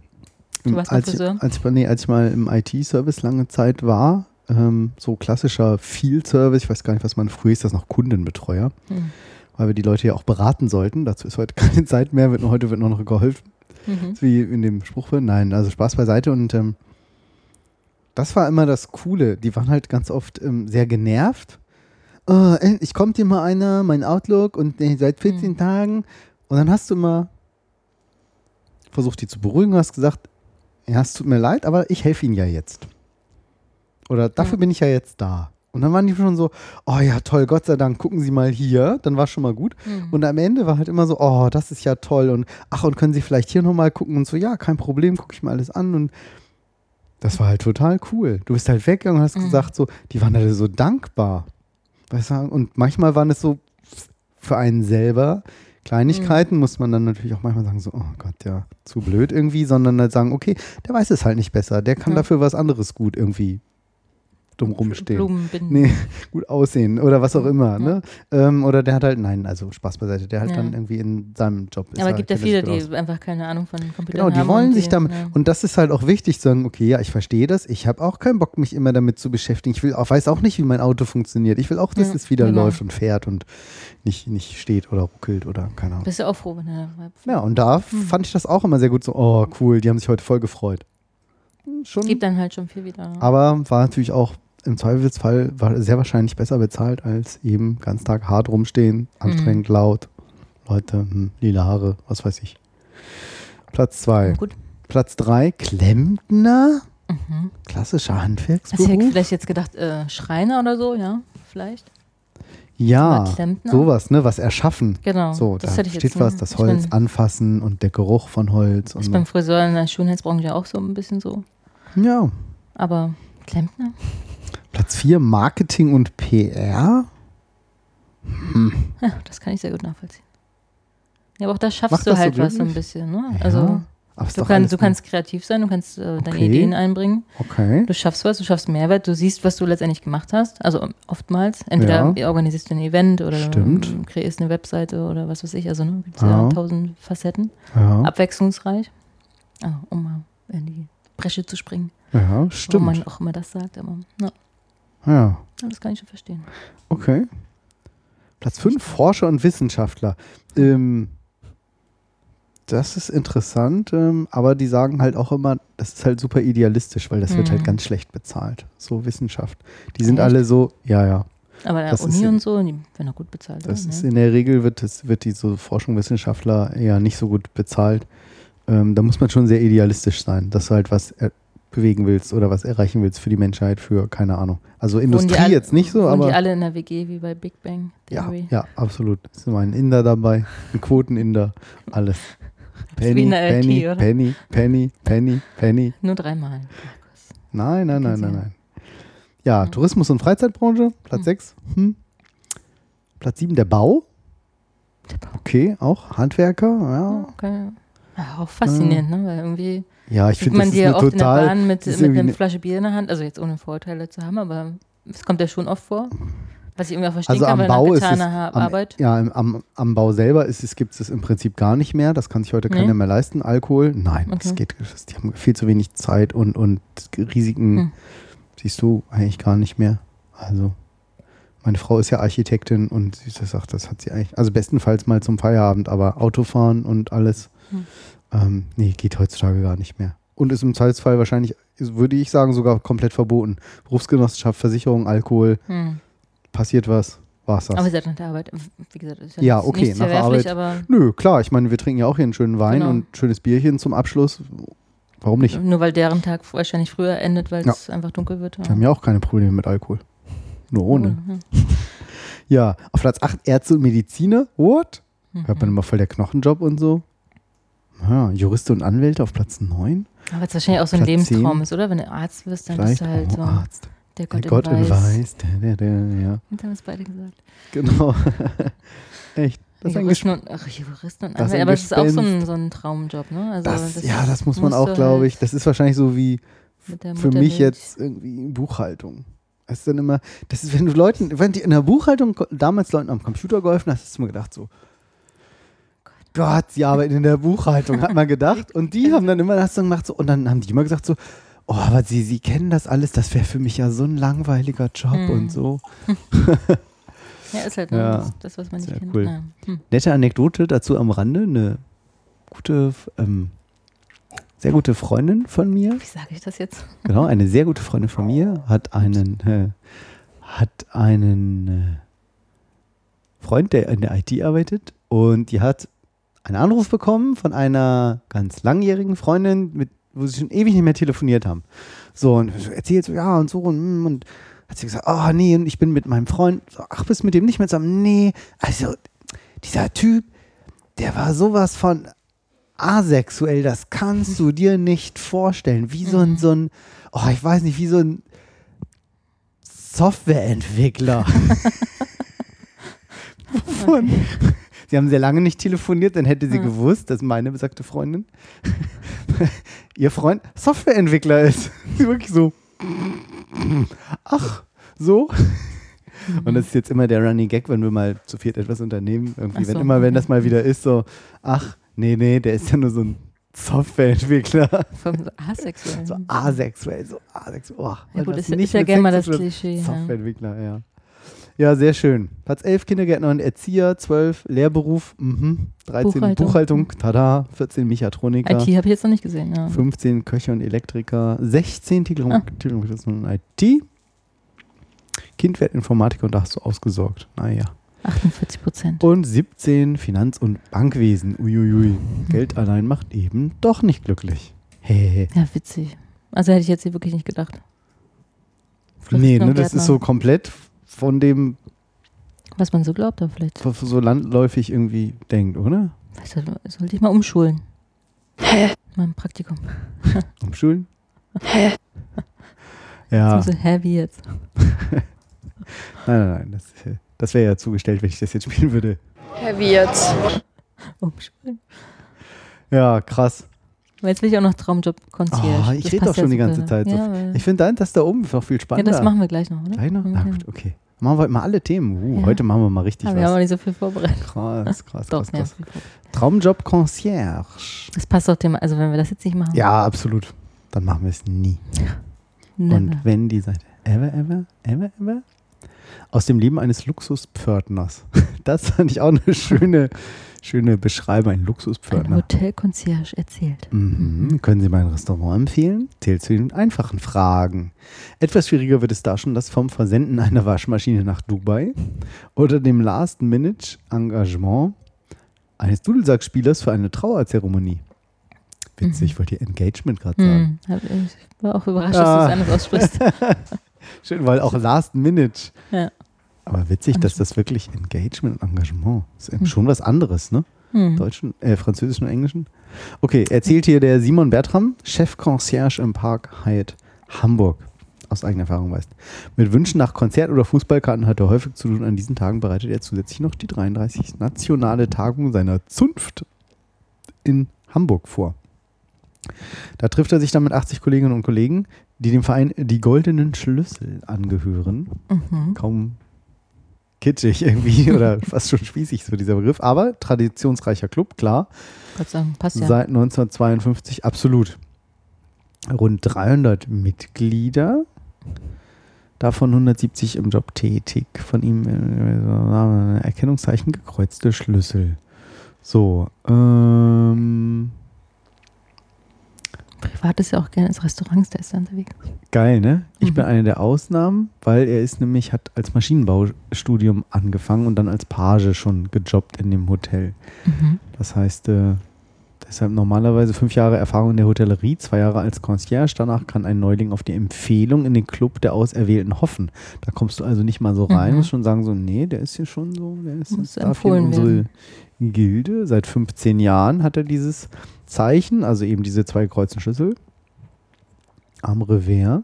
Du warst mal als, ich, als, ich, nee, als ich mal im IT-Service lange Zeit war, ähm, so klassischer Field-Service, ich weiß gar nicht, was man früher ist, das noch Kundenbetreuer, Hm. weil wir die Leute ja auch beraten sollten. Dazu ist heute keine Zeit mehr, wird nur, heute wird nur noch geholfen. Mhm. Wie in dem Spruch, nein, also Spaß beiseite und ähm, das war immer das Coole. Die waren halt ganz oft ähm, sehr genervt. Oh, endlich kommt hier mal einer, mein Outlook und äh, seit 14 Tagen. Und dann hast du immer versucht, die zu beruhigen, hast gesagt, ja, es tut mir leid, aber ich helfe Ihnen ja jetzt. Oder dafür bin ich ja jetzt da. Und dann waren die schon so, oh ja, toll, Gott sei Dank, gucken Sie mal hier, dann war schon mal gut. Mhm. Und am Ende war halt immer so, oh, das ist ja toll und ach, und können Sie vielleicht hier nochmal gucken und so, ja, kein Problem, gucke ich mir alles an und das war halt total cool. Du bist halt weggegangen und hast Mhm. gesagt, so, die waren alle so dankbar. Weißt du, und manchmal waren es so für einen selber Kleinigkeiten, Mhm. muss man dann natürlich auch manchmal sagen, so, oh Gott, ja, zu blöd irgendwie, sondern halt sagen, okay, der weiß es halt nicht besser, der kann Ja. dafür was anderes gut irgendwie dumm rumstehen. Blumen binden. Nee, gut aussehen oder was auch immer, ne? Ähm, oder der hat halt, nein, also Spaß beiseite, der halt Ja. dann irgendwie in seinem Job ist. Aber er- es gibt ja viele, die einfach keine Ahnung von Computern Genau, haben. die wollen und sich damit. Ja. Und das ist halt auch wichtig, zu sagen, okay, ja, ich verstehe das. Ich habe auch keinen Bock, mich immer damit zu beschäftigen. Ich will auch, weiß auch nicht, wie mein Auto funktioniert. Ich will auch, dass Ja, es wieder genau. läuft und fährt und nicht, nicht steht oder ruckelt oder keine Ahnung. Bist du auch froh, wenn er Ja, und da Hm. fand ich das auch immer sehr gut so, oh, cool, die haben sich heute voll gefreut. Hm, Schon, gibt dann halt schon viel wieder. aber war natürlich auch im Zweifelsfall war sehr wahrscheinlich besser bezahlt als eben ganz Tag hart rumstehen, anstrengend, laut, Leute, hm, lila Haare, was weiß ich. Platz zwei. Gut. Platz drei, Klempner. Mhm. Klassischer Hast du Handwerksberuf? vielleicht jetzt gedacht, äh, Schreiner oder so, ja, vielleicht? Ja, sowas, ne, was erschaffen. Genau, So, das da steht was, das Holz bin- anfassen und der Geruch von Holz. Und Ist beim Friseur in der Schönheitsbranche auch so ein bisschen so. Ja. Aber Klempner? Platz 4, Marketing und PR. Hm. Ja, das kann ich sehr gut nachvollziehen. Ja, aber auch da schaffst Macht du das so halt was so ein bisschen, ne? Ja, Also du, kann, du kannst kreativ sein, du kannst äh, deine Okay. Ideen einbringen. Okay. Du schaffst was, du schaffst Mehrwert, du siehst, was du letztendlich gemacht hast. Also oftmals. Entweder organisierst du ein Event oder Stimmt. kreierst eine Webseite oder was weiß ich. Also ne, gibt es Ja. ja tausend Facetten. Ja. Abwechslungsreich. Also, um mal in die Bresche zu springen. Ja, stimmt. man auch immer das sagt, aber ja, Ja, das kann ich schon verstehen. okay. Platz 5, Forscher und Wissenschaftler. Ähm, das ist interessant, ähm, aber die sagen halt auch immer, das ist halt super idealistisch, weil das wird halt Mhm. ganz schlecht bezahlt. So Wissenschaft. Die sind Echt? alle so, ja, ja. Aber der Das Uni in- und so, die werden auch gut bezahlt. Das oder? ist in der Regel wird, das, wird die so Forschung Wissenschaftler eher nicht so gut bezahlt. Ähm, da muss man schon sehr idealistisch sein, dass du halt was bewegen willst oder was erreichen willst für die Menschheit, für keine Ahnung. Also Industrie alle- jetzt nicht so, aber die alle in der WG wie bei Big Bang ja, Theory? ja, absolut. Es ist immer ein Inder dabei, ein Quoteninder, alles. In der LT, Penny? Penny, Penny, Penny, Penny. Nur dreimal. Nein, nein, nein, nein, ja. nein. Ja, Tourismus- und Freizeitbranche, Platz 6. Hm. Platz 7, der Bau. Okay, auch Handwerker, ja. Okay. Ja, auch faszinierend, ne? Weil irgendwie Ja, ich finde, man das ja eine oft total. in der Bahn mit, das mit einer eine- Flasche Bier in der Hand. Also jetzt ohne Vorteile zu haben, aber es kommt ja schon oft vor. Was ich irgendwie auch verstehen Also kann, am Bau ist es, Ha- am, Arbeit. ja, im- am, am Bau selber ist es, gibt es im Prinzip gar nicht mehr. Das kann sich heute keiner Nee? mehr leisten. Alkohol, nein, das Okay. geht. Das, die haben viel zu wenig Zeit und, und Risiken Hm. siehst du eigentlich gar nicht mehr. Also meine Frau ist ja Architektin und sie sagt, das hat sie eigentlich, also bestenfalls mal zum Feierabend, aber Autofahren und alles, Hm. Ähm, nee, geht heutzutage gar nicht mehr. Und ist im Zweifelsfall wahrscheinlich, würde ich sagen, sogar komplett verboten. Berufsgenossenschaft, Versicherung, Alkohol, Hm. passiert was, war's das. Aber wie gesagt, nach der Arbeit, wie gesagt, ist ja, Ja, okay, nach der Arbeit. aber Nö, klar, ich meine, wir trinken ja auch hier einen schönen Wein Genau. und ein schönes Bierchen zum Abschluss. Warum nicht? nur weil deren Tag wahrscheinlich früher endet, weil Ja. es einfach dunkel wird. Wir haben ja auch keine Probleme mit Alkohol. Nur ohne. Mhm. Ja, auf Platz 8 Ärzte und Mediziner. What? Hört Mhm. man immer voll der Knochenjob und so. Ja, Juristen und Anwälte auf Platz 9. Aber es wahrscheinlich auch so ein Platz Lebenstraum 10. ist, oder? Wenn du Arzt wirst, dann Vielleicht bist du halt oh, so Arzt. der Gott, der Gott in Weiß. Der, der, der, ja. Und haben es beide gesagt. Genau. Echt. Das Juristen und, ach, Juristen und das Anwälte. Aber es ist auch so ein, so ein Traumjob, ne? Also das, ja, das muss man auch, glaube halt ich. Das ist wahrscheinlich so wie für mich jetzt irgendwie Buchhaltung. Das ist dann immer, das ist, wenn du Leuten, wenn die in der Buchhaltung damals Leuten am Computer geholfen hast, hast du mir gedacht so, Gott, sie arbeiten in der Buchhaltung, hat man gedacht. Und die haben dann immer das gemacht so, und dann haben die immer gesagt so, oh, aber sie, sie kennen das alles, das wäre für mich ja so ein langweiliger Job Hm. und so. Ja, ist halt Ja, das, das, was man nicht kennt. cool. Ja. Hm. Nette Anekdote dazu am Rande, eine gute, ähm, sehr gute Freundin von mir, Wie sage ich das jetzt? Genau, eine sehr gute Freundin von mir hat einen, äh, hat einen äh, Freund, der in der IT arbeitet und die hat einen Anruf bekommen von einer ganz langjährigen Freundin, mit, wo sie schon ewig nicht mehr telefoniert haben. So, und erzählt so, ja, und so, und, mm, und hat sie gesagt, oh nee, und ich bin mit meinem Freund, so, ach, bist mit dem nicht mehr zusammen? Nee, also dieser Typ, der war sowas von asexuell, das kannst du dir nicht vorstellen. Wie so ein, so ein, oh, ich weiß nicht, wie so ein Softwareentwickler. Wovon? Sie haben sehr lange nicht telefoniert, dann hätte sie Hm. gewusst, dass meine besagte Freundin ihr Freund Softwareentwickler ist. Sie wirklich so. Ach, so. Und das ist jetzt immer der Running Gag, wenn wir mal zu viert etwas unternehmen. Irgendwie, Ach wenn so, immer, wenn das mal wieder ist, so, ach, nee, nee, der ist ja nur so ein Softwareentwickler. Vom so asexuell. So asexuell, so asexuell. Oh, Ja gut, was ist, nicht ist ja gerne mal das Klischee. Softwareentwickler, ja. Ja, sehr schön. Platz 11 Kindergärtner und Erzieher, 12 Lehrberuf, mhm. 13 Buchhaltung, Buchhaltung. tada, 14 Mechatroniker, IT habe ich jetzt noch nicht gesehen. Ja. 15 Köche und Elektriker, 16 Telekom Ah. Und IT. Kind wird Informatiker und da hast du ausgesorgt. Naja. 48 Prozent. Und 17 Finanz- und Bankwesen. Uiuiui. Geld allein macht eben doch nicht glücklich. Hehehe. Ja, witzig. Also hätte ich jetzt hier wirklich nicht gedacht. Nee, Floristen ne, das ist so komplett von dem, Was man so glaubt, aber vielleicht. so landläufig irgendwie denkt, oder? Weißt du, sollte ich mal umschulen. Hä? Mal ein Praktikum. Umschulen? Hä? Ja. Das ist so heavy jetzt. Nein, nein, nein. Das, äh, das wäre ja zugestellt, wenn ich das jetzt spielen würde. Heavy jetzt. Umschulen. Ja, krass. Aber jetzt will ich auch noch Traumjob Concierge. Oh, ich rede doch passt ja schon die ganze Zeit so. Ja, weil- ich finde das da oben noch viel ja, spannender. das machen wir gleich noch, oder? Gleich noch? Na Okay. gut, okay. Machen wir heute mal alle Themen. Uh, Ja. Heute machen wir mal richtig Aber wir haben auch was. nicht so viel vorbereitet. Krass, krass, Doch, krass, ja, krass. Traumjob Concierge. Das passt doch dem, also wenn wir das jetzt nicht machen. Ja, absolut. Dann machen wir es nie. Never. Und wenn die Seite ever, ever, ever, ever aus dem Leben eines Luxuspförtners. Das fand ich auch eine schöne, schöne Beschreibung. Ein Ein Luxuspförtner. Hotel-Concierge erzählt. Mhm. Können Sie mein Restaurant empfehlen? Zählt zu den einfachen Fragen. Etwas schwieriger wird es da schon das vom Versenden einer Waschmaschine nach Dubai oder dem Last-Minute-Engagement eines Dudelsackspielers für eine Trauerzeremonie. Witzig, ich wollte hier Engagement gerade sagen. Hm, hab- ich war auch überrascht, Ah. dass du es anders aussprichst. Schön, weil auch Last Minute. Ja. Aber witzig, dass das wirklich Engagement und Engagement ist Hm. schon was anderes, ne? Hm. Deutschen, äh, Französischen und Englischen. Okay, erzählt hier der Simon Bertram, Chef Concierge im Park Hyatt Hamburg. Aus eigener Erfahrung weißt. Mit Wünschen nach Konzert- oder Fußballkarten hat er häufig zu tun. An diesen Tagen bereitet er zusätzlich noch die 33. nationale Tagung seiner Zunft in Hamburg vor. Da trifft er sich dann mit 80 Kolleginnen und Kollegen, die dem Verein die Goldenen Schlüssel angehören. Mhm. Kaum kitschig irgendwie oder fast schon spießig so dieser Begriff, aber traditionsreicher Club, klar. Gott sei Dank, passt ja. Seit 1952 absolut. Rund 300 Mitglieder, davon 170 im Job tätig. Von ihm äh, Erkennungszeichen gekreuzte Schlüssel. So, ähm, Ist ja auch gerne ins Restaurants, der ist da unterwegs. Geil, ne? Ich Mhm. bin eine der Ausnahmen, weil er ist nämlich, hat als Maschinenbaustudium angefangen und dann als Page schon gejobbt in dem Hotel. Mhm. Das heißt, äh, deshalb normalerweise fünf Jahre Erfahrung in der Hotellerie, zwei Jahre als Concierge. Danach kann ein Neuling auf die Empfehlung in den Club der Auserwählten hoffen. Da kommst du also nicht mal so rein, Mhm. musst schon sagen, so, nee, der ist hier schon so, der ist Muss darf hier unsere werden. Gilde. Seit 15 Jahren hat er dieses Zeichen, also eben diese zwei kreuzten Schlüssel am Revers.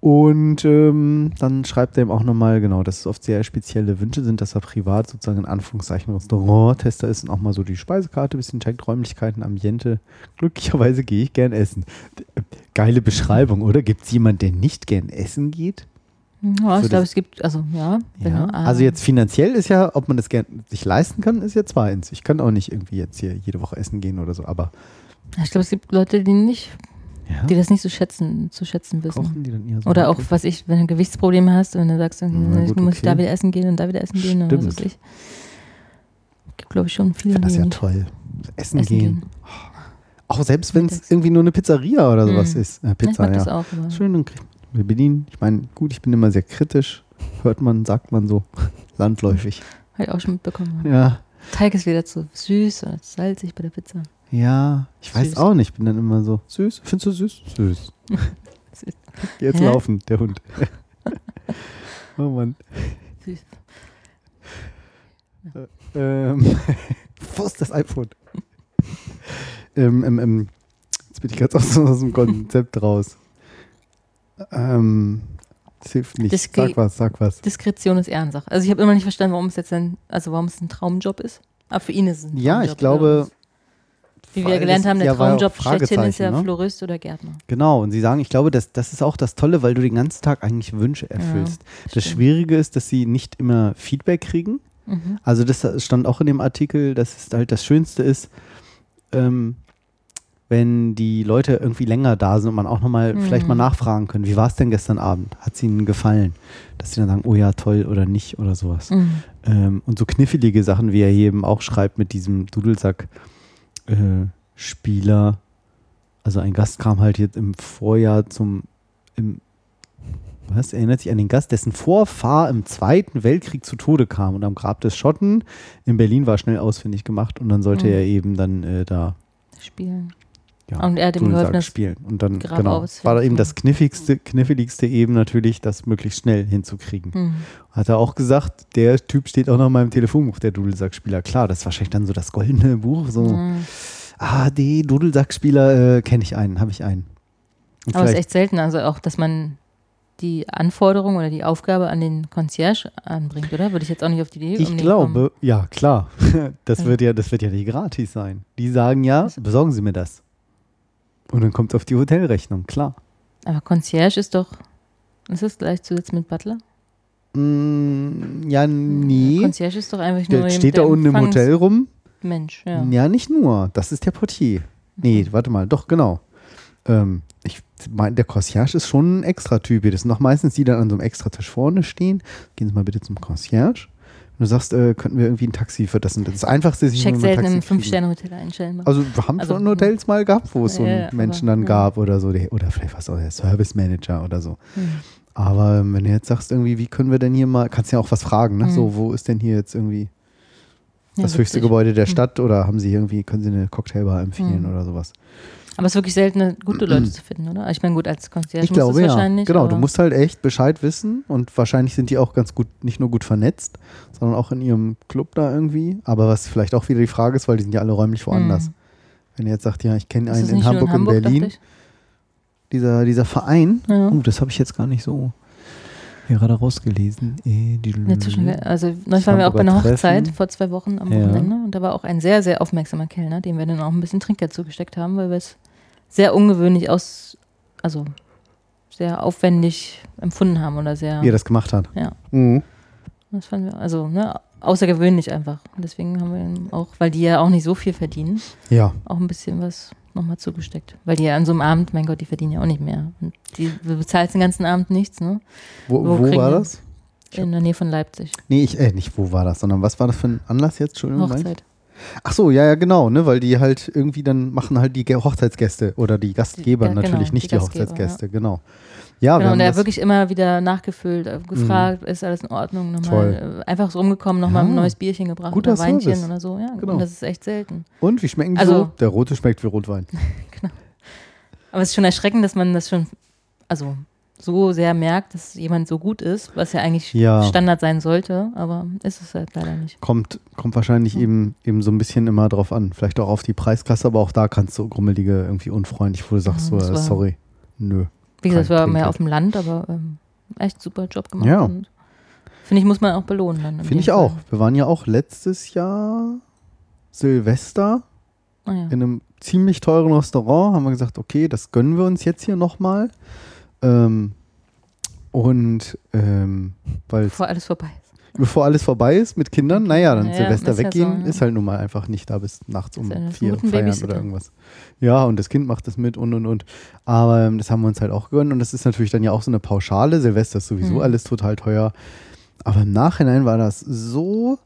Und ähm, dann schreibt er ihm auch nochmal, genau, dass es oft sehr spezielle Wünsche sind, dass er privat sozusagen in Anführungszeichen Restaurant-Tester ist und auch mal so die Speisekarte, bisschen checkt, Räumlichkeiten, Ambiente. Glücklicherweise gehe ich gern essen. Geile Beschreibung, oder? Gibt es jemanden, der nicht gern essen geht? Ja, ich glaube, es gibt, also ja. Ja. Also jetzt finanziell ist ja, ob man das gern sich leisten kann, ist ja zweitens. Ich kann auch nicht irgendwie jetzt hier jede Woche essen gehen oder so, aber Ich glaube, es gibt Leute, die nicht, Ja? die das nicht so schätzen, zu schätzen wissen. kochen die dann eher so. Oder auch, was ich, wenn du Gewichtsprobleme hast und dann sagst du, Na ich gut, muss okay. da wieder essen gehen und da wieder essen gehen oder was weiß Stimmt. ich. Gibt, glaube ich, schon viele, Ich das ja nicht toll. Essen, essen gehen. gehen. Auch selbst wenn es irgendwie nur eine Pizzeria oder sowas Mhm. ist. Äh, Pizza, mag ja. das auch. Schön, dann kriegt wir bedienen. Ich meine, gut, ich bin immer sehr kritisch. Hört man, sagt man so. Landläufig. Habe ich auch schon mitbekommen. Ja. Teig ist wieder zu süß oder zu salzig bei der Pizza. Ja, ich weiß Süß. auch nicht. Ich bin dann immer so, süß, findest du süß? Süß. Süß. Jetzt Hä? laufen, der Hund. oh Mann. Süß. Ähm, wo ist das iPhone? ähm, ähm, ähm, jetzt bin ich ganz aus, aus dem Konzept raus. Ähm, das hilft nicht. Diskre- Sag was, sag was. Diskretion ist Ehrensache. Also ich habe immer nicht verstanden, warum es jetzt ein, also warum es ein Traumjob ist. Aber für ihn ist es ein Ja, Traumjob. ich glaube, Wie wir gelernt das- haben, der ja, ja Traumjob schlechthin ist ja ne? Florist oder Gärtner. Genau, und sie sagen, ich glaube, das, das ist auch das Tolle, weil du den ganzen Tag eigentlich Wünsche erfüllst. das stimmt. Schwierige ist, dass sie nicht immer Feedback kriegen. Mhm. Also das stand auch in dem Artikel, dass es halt das Schönste ist, ähm, wenn die Leute irgendwie länger da sind und man auch nochmal Mhm. vielleicht mal nachfragen können, wie war es denn gestern Abend? Hat es ihnen gefallen? Dass sie dann sagen, oh ja, toll oder nicht oder sowas. Mhm. Ähm, und so knifflige Sachen, wie er hier eben auch schreibt mit diesem Dudelsack-Spieler. also ein Gast kam halt jetzt im Vorjahr zum, im, was, erinnert sich an den Gast, dessen Vorfahr im Zweiten Weltkrieg zu Tode kam und am Grab des Schotten in Berlin war schnell ausfindig gemacht und dann sollte Mhm. er eben dann äh, da Spielen. Ja, Und er hat ihm geholfen, das spielen. Und dann Grab genau, war da eben das kniffligste, kniffligste eben natürlich, das möglichst schnell hinzukriegen. Mhm. Hat er auch gesagt, der Typ steht auch noch in meinem Telefonbuch, der Dudelsackspieler. Klar, das ist wahrscheinlich dann so das goldene Buch. So, Mhm. ah, die Dudelsackspieler äh, kenne ich einen, habe ich einen. Und Aber es ist echt selten, also auch, dass man die Anforderung oder die Aufgabe an den Concierge anbringt, oder? Würde ich jetzt auch nicht auf die Idee Ich um glaube, kommen. ja, klar. Das wird ja, das wird ja nicht gratis sein. Die sagen ja, besorgen Sie mir das. Und dann kommt es auf die Hotelrechnung, klar. Aber Concierge ist doch, ist das gleichzusetzen mit Butler? Mm, ja, nee. Concierge ist doch einfach nur Der jemand, steht da der unten im Hotel rum. Mensch, ja. Ja, nicht nur. Das ist der Portier. Nee, warte mal, doch, genau. Ähm, ich meine, der Concierge ist schon ein Extra-Typ. Das sind doch meistens die, die dann an so einem Extra-Tisch vorne stehen. Gehen Sie mal bitte zum Concierge. Du sagst, äh, könnten wir irgendwie ein Taxi für das das. Einfachste ist, Ich sich check ein selten kriegen. Fünf-Sterne-Hotel einstellen. Also wir haben Also, schon Hotels mal gehabt, wo es so Ja, einen ja, aber, Menschen dann ja. gab oder so. Der, oder vielleicht was auch der Service Manager oder so. Hm. Aber ähm, wenn du jetzt sagst, irgendwie, wie können wir denn hier mal, kannst ja auch was fragen, ne? Mhm. So, wo ist denn hier jetzt irgendwie Ja, das höchste witzig. Gebäude der Mhm. Stadt oder haben sie irgendwie, können sie eine Cocktailbar empfehlen Mhm. oder sowas? Aber es ist wirklich selten, gute Leute zu finden, oder? Ich meine, gut, als Concierge Ich glaube ja. wahrscheinlich. Genau, du musst halt echt Bescheid wissen und wahrscheinlich sind die auch ganz gut, nicht nur gut vernetzt, sondern auch in ihrem Club da irgendwie. Aber was vielleicht auch wieder die Frage ist, weil die sind ja alle räumlich woanders. Mhm. Wenn ihr jetzt sagt, ja, ich kenne einen in nur in Hamburg, in Hamburg, Berlin, dieser, dieser Verein, Ja. oh, das habe ich jetzt gar nicht so gerade rausgelesen. Die- Ja, also neulich waren wir auch bei einer Hochzeit vor zwei Wochen am Ja. Wochenende und da war auch ein sehr, sehr aufmerksamer Kellner, dem wir dann auch ein bisschen Trinkgeld zugesteckt haben, weil wir es sehr ungewöhnlich aus, also sehr aufwendig empfunden haben oder sehr. Wie er das gemacht hat. Ja. Mhm. Das fanden wir, also ne, außergewöhnlich einfach. Und deswegen haben wir ihm auch, weil die ja auch nicht so viel verdienen, Ja. auch ein bisschen was nochmal zugesteckt. Weil die ja an so einem Abend, mein Gott, die verdienen ja auch nicht mehr. Und die, du bezahlst den ganzen Abend nichts, ne? Wo, wo, kriegen war das? In der Nähe von Leipzig. Nee, ich, äh, nicht wo war das, sondern was war das für ein Anlass jetzt? Entschuldigung. Hochzeit. Ach so, ja, ja, genau, ne, weil die halt irgendwie dann machen halt die Hochzeitsgäste oder die Gastgeber ja, genau, natürlich, die nicht die, Gastgeber, Hochzeitsgäste, genau. Ja, wir genau, und er wirklich immer wieder nachgefüllt, äh, gefragt, ist alles in Ordnung, nochmal äh, einfach so rumgekommen, nochmal Ja. ein neues Bierchen gebracht Guter oder Weinchen Service. oder so. Ja, Genau. und das ist echt selten. und wie schmecken die Also- so? Der rote schmeckt wie Rotwein. Aber es ist schon erschreckend, dass man das schon, also so sehr merkt, dass jemand so gut ist, was ja eigentlich Ja. Standard sein sollte, aber ist es halt leider nicht. Kommt, kommt wahrscheinlich eben, eben so ein bisschen immer drauf an. Vielleicht auch auf die Preisklasse, aber auch da kannst du grummelige, irgendwie unfreundlich, wo du sagst, Ja, so, äh, sorry, nö. Wie gesagt, es war mehr auf dem Land, aber ähm, echt super Job gemacht. Ja. Finde ich, muss man auch belohnen dann. in Finde ich Fall. auch. Wir waren ja auch letztes Jahr Silvester Ah, ja. in einem ziemlich teuren Restaurant. Haben wir gesagt, okay, das gönnen wir uns jetzt hier nochmal. Ähm, und ähm, weil Bevor alles vorbei ist. bevor alles vorbei ist mit Kindern, naja, dann Ja, Silvester ja weggehen so, ja. ist halt nun mal einfach nicht da bis nachts um ja vier feiern oder irgendwas. Ja, und das Kind macht das mit und und und. Aber ähm, das haben wir uns halt auch gegönnt und das ist natürlich dann ja auch so eine Pauschale. Silvester ist sowieso Mhm. alles total teuer. Aber im Nachhinein war das so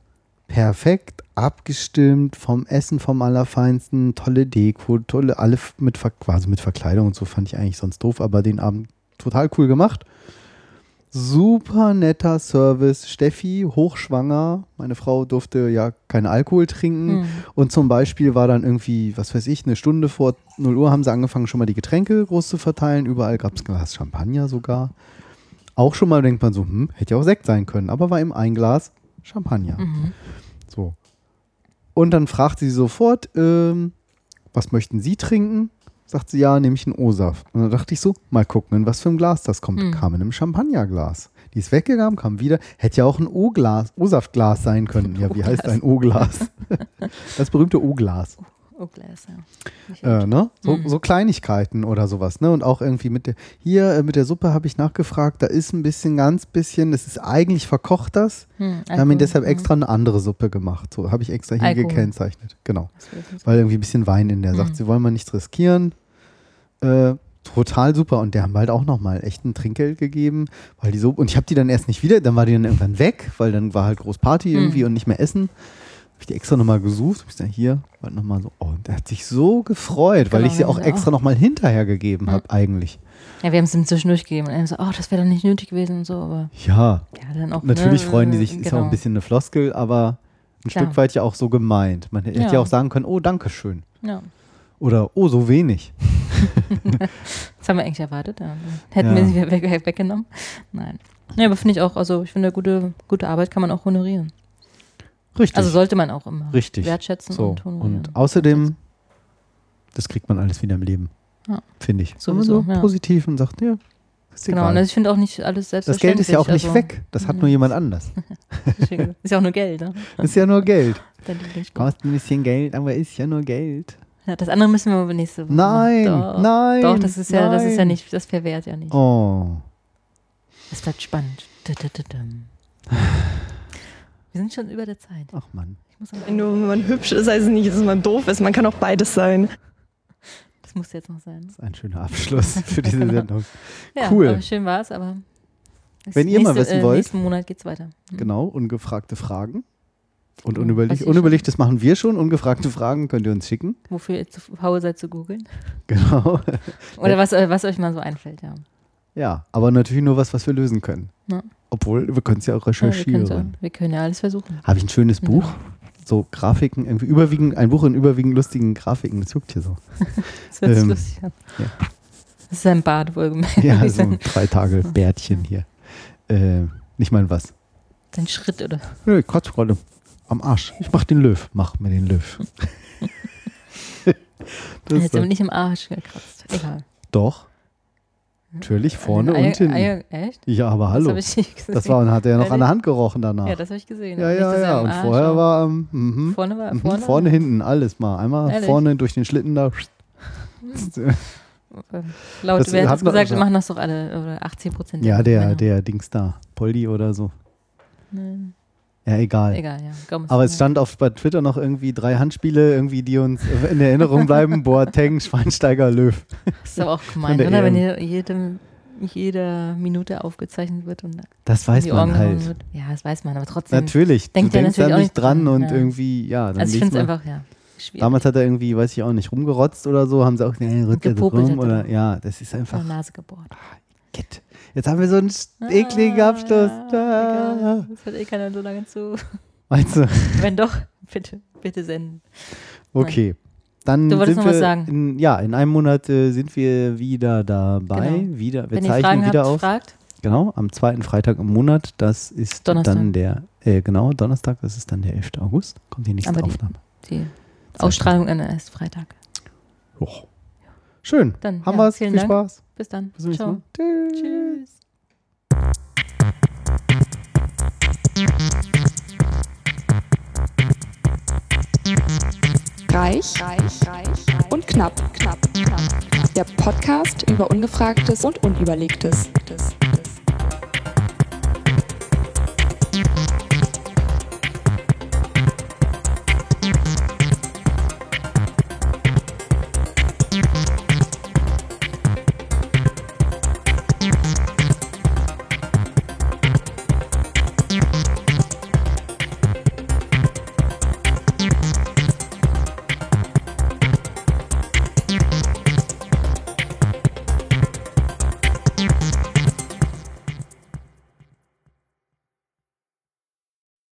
perfekt abgestimmt, vom Essen vom Allerfeinsten, tolle Deko, tolle, alle mit, Ver quasi mit Verkleidung und so fand ich eigentlich sonst doof, aber den Abend total cool gemacht. Super netter Service. Steffi, hochschwanger. Meine Frau durfte ja keinen Alkohol trinken. Mhm. Und zum Beispiel war dann irgendwie, was weiß ich, eine Stunde vor 0 Uhr haben sie angefangen, schon mal die Getränke groß zu verteilen. Überall gab es ein Glas Champagner sogar. Auch schon mal denkt man so, hm, hätte ja auch Sekt sein können, aber war eben ein Glas Champagner. Mhm. So. Und dann fragt sie sofort, ähm, was möchten Sie trinken? Sagt sie, ja, nehme ich einen O-Saft. Und dann dachte ich so, mal gucken, in was für ein Glas das kommt. Mhm. Kam in einem Champagnerglas. Die ist weggegangen, kam wieder. Hätte ja auch ein O-Glas, O-Saftglas sein können. Ja, wie heißt ein O-Glas? das berühmte O-Glas. Oh, Glas, ja. Äh, ne? so, Mhm. so Kleinigkeiten oder sowas. Ne? Und auch irgendwie mit der, hier äh, mit der Suppe habe ich nachgefragt, da ist ein bisschen, ganz bisschen, es ist eigentlich verkocht das. Hm, Wir haben ihn deshalb mhm. extra eine andere Suppe gemacht. So habe ich extra hier Alkohol. gekennzeichnet. Genau. Das Weil irgendwie ein bisschen Wein in der. Mhm. Sagt, sie wollen mal nichts riskieren. Äh, total super. Und der haben halt auch nochmal echt ein Trinkgeld gegeben, weil die so. Und ich habe die dann erst nicht wieder, dann war die dann irgendwann weg, weil dann war halt Großparty Mhm. irgendwie und nicht mehr essen. Habe ich die extra nochmal gesucht. Hab ich gesagt, hier, warte nochmal so. Oh, und der hat sich so gefreut, weil Genau, ich sie auch extra nochmal hinterher gegeben habe, eigentlich. Ja, wir haben es ihm zwischendurch gegeben. Und er so, oh, das wäre doch nicht nötig gewesen und so, aber Ja. ja, dann auch. Natürlich ne, freuen die sich, ist auch genau. ein bisschen eine Floskel, aber ein Klar. Stück weit ja auch so gemeint. Man hätte Ja. ja auch sagen können, oh, danke schön. Ja. Oder, oh, so wenig. das haben wir eigentlich erwartet. Ja. Hätten Ja. wir sie weg, weggenommen. Nein. Ja, aber finde ich auch, also ich finde, gute, gute Arbeit kann man auch honorieren. Richtig. Also sollte man auch immer Richtig. wertschätzen so. und honorieren. Und außerdem, das kriegt man alles wieder im Leben. Ja. Finde ich. Sowieso, Wenn man so ja. positiv und sagt, ja, ist Genau, egal. und also ich finde auch nicht alles das selbstverständlich. Geld ist ja auch nicht also, weg. Das hat nur jemand anders. Ist ja auch nur Geld, ne? ist ja nur Geld. Kostet ein bisschen Geld, aber ist ja nur Geld. Ja, das andere müssen wir aber nächste Woche Nein. Doch, nein, Doch, das ist ja, das ist ja nein. nicht, das verwehrt ja nicht. Oh. Es bleibt spannend. Da, da, da, dam. Wir sind schon über der Zeit. Ach Mann. Ich muss auch, Nur wenn man hübsch ist, heißt es nicht, dass man doof ist. Man kann auch beides sein. das muss jetzt noch sein. Das ist ein schöner Abschluss für diese Sendung. Ja, cool. schön war es, aber. Wenn ihr mal wissen äh, wollt- Nächsten Monat geht's weiter. Mhm. Genau, ungefragte Fragen. Und unüberlegt, ich unüberlegt, das machen wir schon. Ungefragte Fragen könnt ihr uns schicken. Wofür ihr zu faul seid zu googeln. Genau. Oder was, äh, was euch mal so einfällt, ja. Ja, aber natürlich nur was, was wir lösen können. Ja. Obwohl, wir können es ja auch Ja, wir, recherchieren. ja, wir können ja alles versuchen. Habe ich ein schönes Buch? So Grafiken, irgendwie überwiegend, ein Buch in überwiegend lustigen Grafiken. Das juckt hier so. Das hört sich Ähm, lustig an. ja. Das ist ein Bad, wohlgemerkt. Ja, so ein drei Tage Bärtchen hier. Äh, nicht mal was. Dein Schritt, oder? Nö, ich kotze gerade am Arsch. Ich mach den Löw. Mach mir den Löw. das ist aber doch, nicht im Arsch gekratzt. Egal. doch. Natürlich, vorne Eier- und hinten. Eier- echt? Ja, aber Das hallo. hab ich nicht gesehen. Das war und hat er ja noch an der? Hand gerochen danach. Ja, das habe ich gesehen. Ja, ja, ja. Und vorher war ähm, mhm. Vorne war- mhm, vorne vorne hinten, alles mal. Einmal Ehrlich? vorne durch den Schlitten da. Laut, Das wer hat das gesagt? Wir machen das doch alle, oder 18 Prozent. Ja, der, der Dings da. Poldi oder so. Nein. Ja, egal. Egal, ja. Komm, Aber es stand auf bei Twitter noch irgendwie drei Handspiele, irgendwie, die uns in Erinnerung bleiben. Boateng, Schweinsteiger, Löw. Das ist aber auch gemein, der oder? Wenn EM. hier jedem, jede Minute aufgezeichnet wird und Das weiß man Ohren halt. Wird. Ja, das weiß man, aber trotzdem. Natürlich. Denkt du er denkst natürlich da nicht dran und ja. irgendwie, ja. Dann Also ich finde es einfach, ja, schwierig. Damals hat er irgendwie, weiß ich auch nicht, rumgerotzt oder so, haben sie auch nee, Gepopelt rum er. oder ja, das ist einfach. Nase gebohrt. Get. Jetzt haben wir so einen ekligen Abschluss. Ah, Ah. Das hört eh keiner so lange zu. Meinst du? Wenn doch, bitte, bitte senden. Okay. Dann Du wolltest sind noch was sagen. In, ja, in einem Monat äh, sind wir wieder dabei. Genau. Wieder, wir Wenn ihr zeichnen Fragen wieder habt, auf. fragt. Genau, am zweiten Freitag im Monat. Das ist Donnerstag. dann der, äh, genau, Donnerstag, das ist dann der 11. August. Kommt die nächste Aber die- Aufnahme. Die Ausstrahlung dann erst Freitag. Joch. Schön. Dann, Haben ja, wir's. vielen Viel Dank. Spaß. Bis dann. Bis zum nächsten. Mal. Tschüss. Reich, reich, reich und knapp, knapp, knapp. Der Podcast über Ungefragtes und Unüberlegtes.